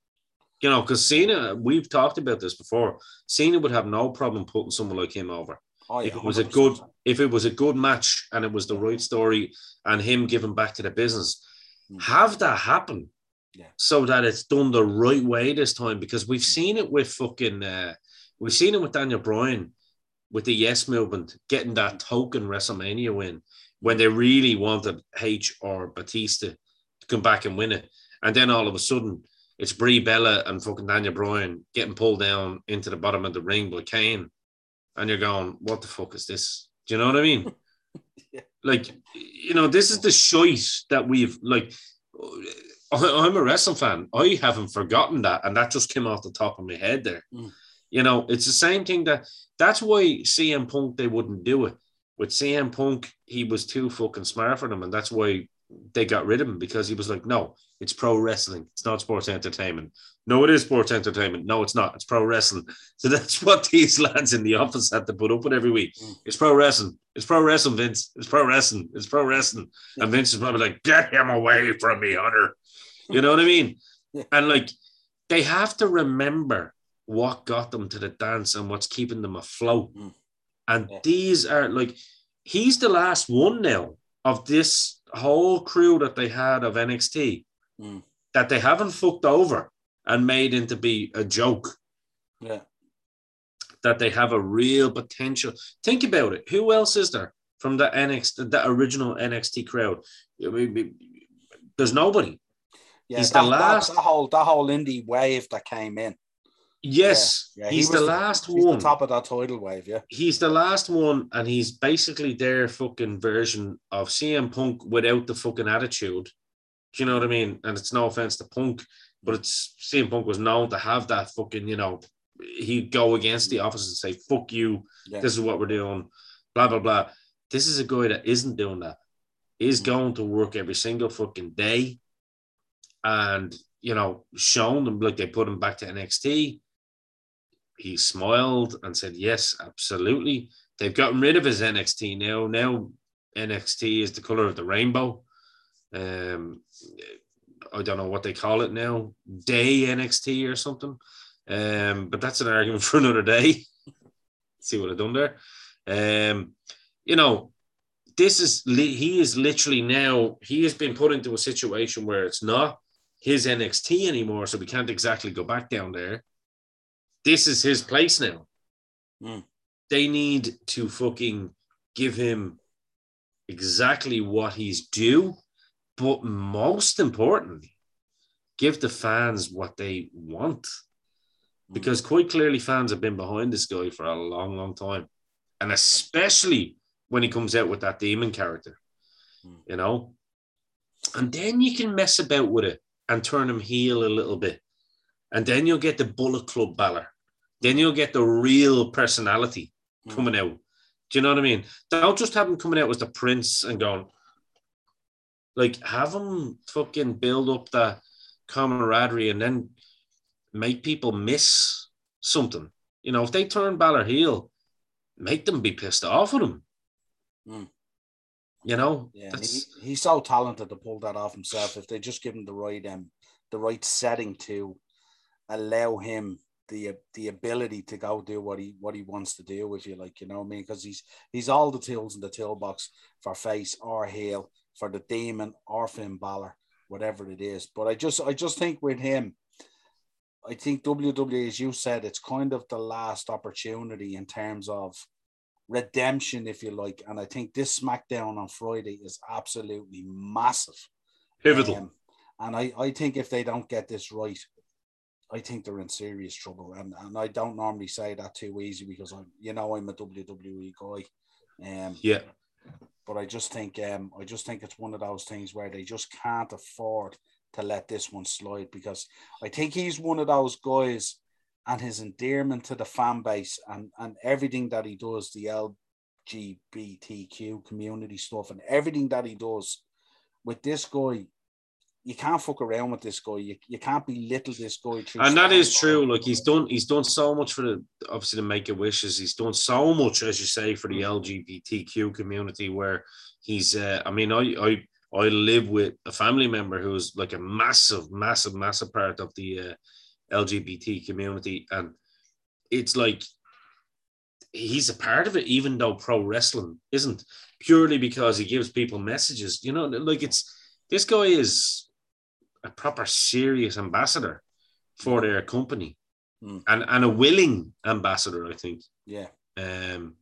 You know, because Cena, we've talked about this before. Cena would have no problem putting someone like him over. Oh, yeah, if it was a 100%. good if it was a good match and it was the right story and him giving back to the business Mm. have that happen Yeah. so that it's done the right way this time because we've seen it with fucking uh, we've seen it with Daniel Bryan with the Yes movement, getting that token WrestleMania win when they really wanted H or Batista to come back and win it. And then all of a sudden, it's Brie Bella and fucking Daniel Bryan getting pulled down into the bottom of the ring by Kane. And you're going, what the fuck is this? Do you know what I mean? yeah. Like, you know, this is the choice that we've, like, I'm a wrestling fan. I haven't forgotten that. And that just came off the top of my head there. Mm. You know, it's the same thing that that's why CM Punk, they wouldn't do it. With CM Punk, he was too fucking smart for them. And that's why they got rid of him because he was like, no, it's pro wrestling. It's not sports entertainment. No, it is sports entertainment. No, it's not. It's pro wrestling. So that's what these lads in the office had to put up with every week. Mm. It's pro wrestling. It's pro wrestling, Vince. It's pro wrestling. It's pro wrestling. And Vince is probably like, get him away from me, Hunter. You know what I mean? And like, they have to remember what got them to the dance and what's keeping them afloat. Mm. And these are like, he's the last one now of this whole crew that they had of NXT mm. that they haven't fucked over and made into be a joke. Yeah. That they have a real potential. Think about it. Who else is there from the NXT, the original NXT crowd? There's nobody. Yeah, He's that, the last. That, that, whole that whole indie wave that came in. Yes, yeah, yeah. he's he the, the last he's one. The top of that tidal wave, yeah. He's the last one, and he's basically their fucking version of CM Punk without the fucking attitude. Do you know what I mean? And it's no offense to Punk, but it's CM Punk was known to have that fucking, you know, he'd go against the office and say, fuck you, yeah. this is what we're doing, blah, blah, blah. This is a guy that isn't doing that. Is mm. going to work every single fucking day and, you know, shown them like they put him back to NXT he smiled and said, Yes, absolutely. They've gotten rid of his NXT now. Now NXT is the color of the rainbow. Um, I don't know what they call it now, day NXT or something. Um, but that's an argument for another day. See what I've done there. Um, you know, this is he is literally now he has been put into a situation where it's not his NXT anymore, so we can't exactly go back down there this is his place now. Mm. They need to fucking give him exactly what he's due, but most importantly, give the fans what they want. Mm. Because quite clearly, fans have been behind this guy for a long, long time. And especially when he comes out with that demon character, mm. you know? And then you can mess about with it and turn him heel a little bit. And then you'll get the Bullet Club Balor then you'll get the real personality mm. coming out. Do you know what I mean? Don't just have him coming out as the prince and going, like, have him fucking build up that camaraderie and then make people miss something. You know, if they turn Balor heel, make them be pissed off with him. Mm. You know, yeah, he, he's so talented to pull that off himself. If they just give him the right um the right setting to allow him the the ability to go do what he what he wants to do if you like you know what I mean? Because he's he's all the tools in the toolbox for face or heel for the demon or Finn Balor whatever it is. But I just I just think with him I think WWE as you said it's kind of the last opportunity in terms of redemption if you like. And I think this SmackDown on Friday is absolutely massive pivotal. um, and I I think if they don't get this right I think they're in serious trouble. And, and I don't normally say that too easy because I'm, you know, I'm a WWE guy. Um, yeah. But I just think, um, I just think it's one of those things where they just can't afford to let this one slide because I think he's one of those guys and his endearment to the fan base and, and everything that he does, the LGBTQ community stuff and everything that he does with this guy, you can't fuck around with this guy. You, you can't belittle this guy. And that is true. Like he's done, he's done so much for the obviously the Make a Wishes. He's done so much, as you say, for the LGBTQ community. Where he's, uh, I mean, I I I live with a family member who's like a massive, massive, massive part of the uh, LGBT community, and it's like he's a part of it, even though pro wrestling isn't purely because he gives people messages. You know, like it's this guy is a proper serious ambassador for their company mm. and, and a willing ambassador, I think. Yeah. um,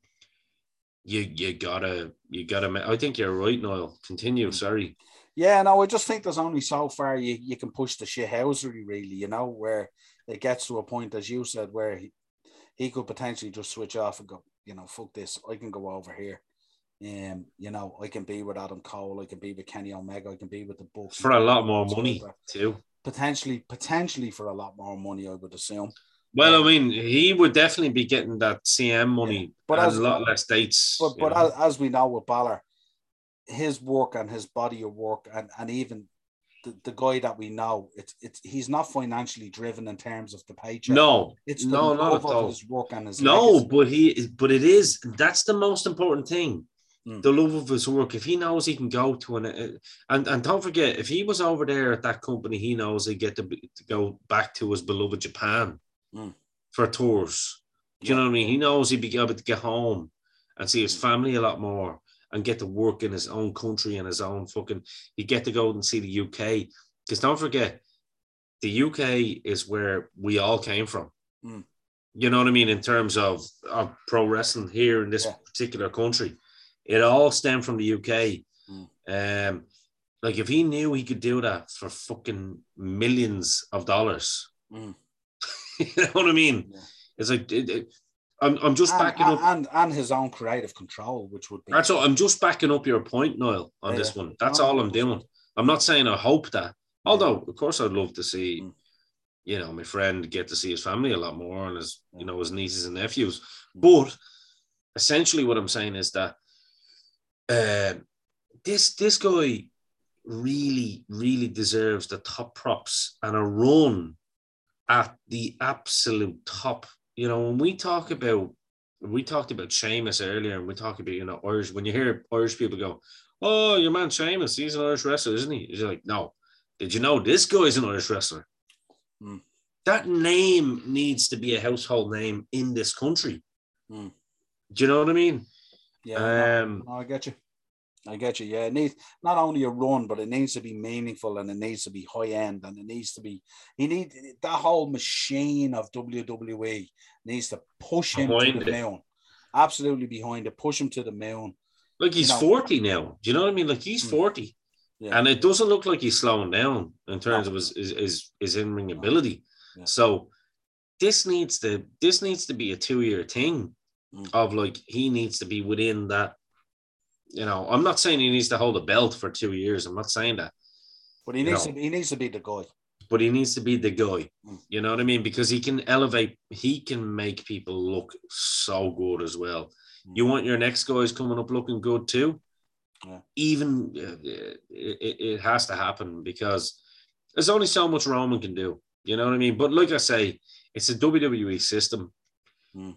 you you gotta you gotta. I think you're right, Niall. Continue. Mm. Sorry. Yeah, no, I just think there's only so far you, you can push the shithousery, really, you know, where it gets to a point, as you said, where he, he could potentially just switch off and go, you know, fuck this, I can go over here. Um, you know, I can be with Adam Cole, I can be with Kenny Omega, I can be with the Bucks For a lot more money too. Potentially, potentially for a lot more money, I would assume. Well, I mean, he would definitely be getting that CM money, But but as- a lot less dates. But but as, as we know with Balor, his work and his body of work and, and even the, the guy that we know, it's it's he's not financially driven in terms of the paycheck. no, it's no, not at all. his work and his No, legacy. but he is, but it is that's the most important thing. Mm. The love of his work. If he knows he can go to an uh, and and don't forget, if he was over there at that company, he knows he get to, to go back to his beloved Japan Mm. for tours. Do you Yeah. know what I mean? He knows he'd be able to get home and see his Mm. family a lot more and get to work in his own country and his own fucking. He get to go and see the UK because don't forget, the UK is where we all came from. Mm. You know what I mean in terms of, of pro wrestling here in this Yeah. particular country. It all stemmed from the UK. Mm. Um, like if he knew he could do that for fucking millions of dollars, Mm. you know what I mean? Yeah. It's like it, it- I'm, I'm just and, backing and, up. and and his own creative control, which would be That's all. I'm just backing up your point, Noel, on Yeah, this one. That's No, all I'm doing. I'm not saying I hope that. Although, of course, I'd love to see, Mm. you know, my friend get to see his family a lot more and his, you know, his nieces and nephews. Mm. But essentially, what I'm saying is that uh, this this guy really, really deserves the top props and a run at the absolute top. You know, when we talk about we talked about Sheamus earlier, and we talk about you know Irish. When you hear Irish people go, "Oh, your man Sheamus, he's an Irish wrestler, isn't he?" It's like, no. Did you know this guy's an Irish wrestler? Mm. That name needs to be a household name in this country. Mm. Do you know what I mean? Yeah. Um, no, I get you. I get you. Yeah, it needs not only a run, but it needs to be meaningful and it needs to be high end and it needs to be. He need that whole machine of WWE needs to push him Behind to the it. moon. Absolutely behind it. Push him to the moon. like he's You know- 40 now. Do you know what I mean? Like he's Mm. 40. Yeah. And it doesn't look like he's slowing down in terms No. of his, his, his, his in-ring ability. Yeah. So this needs to this needs to be a two-year thing Mm. Of like he needs to be within that. You know, I'm not saying he needs to hold a belt for two years. I'm not saying that. But he needs No. to. He needs to be the guy. but he needs to be the guy. Mm. You know what I mean? Because he can elevate, he can make people look so good as well. Mm. You want your next guys coming up looking good too? Yeah. Even uh, it, it, it has to happen because there's only so much Roman can do. You know what I mean? But like I say, it's a WWE system. Mm.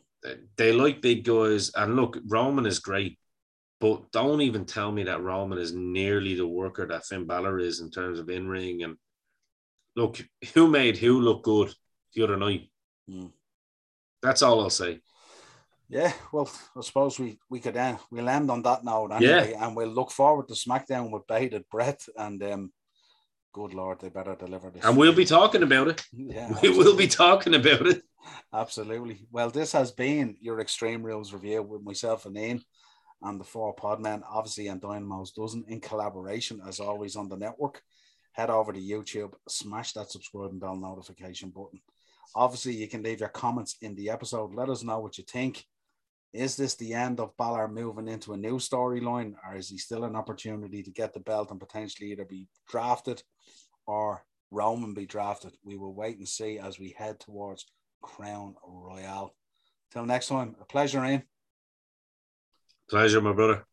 They- like big guys. And look, Roman is great. But don't even tell me that Roman is nearly the worker that Finn Balor is in terms of in ring and look, who made who look good the other night? Mm. That's all I'll say. Yeah, well, I suppose we we could end. We'll end on that note anyway, and we'll look forward to SmackDown with bated breath. And um, good lord, they better deliver this. And we'll be talking about it. yeah, We will be talking about it. Absolutely. Well, this has been your Extreme Rules review with myself and Ian and the four Podmen, obviously, and Dynamo's Dozen in collaboration, as always, on the network. Head over to YouTube, smash that subscribe and bell notification button. Obviously, you can leave your comments in the episode. Let us know what you think. Is this the end of Balor moving into a new storyline, or is he still an opportunity to get the belt and potentially either be drafted or Roman be drafted? We will wait and see as we head towards Crown Royale. Till next time, a pleasure, Ian. Pleasure, my brother.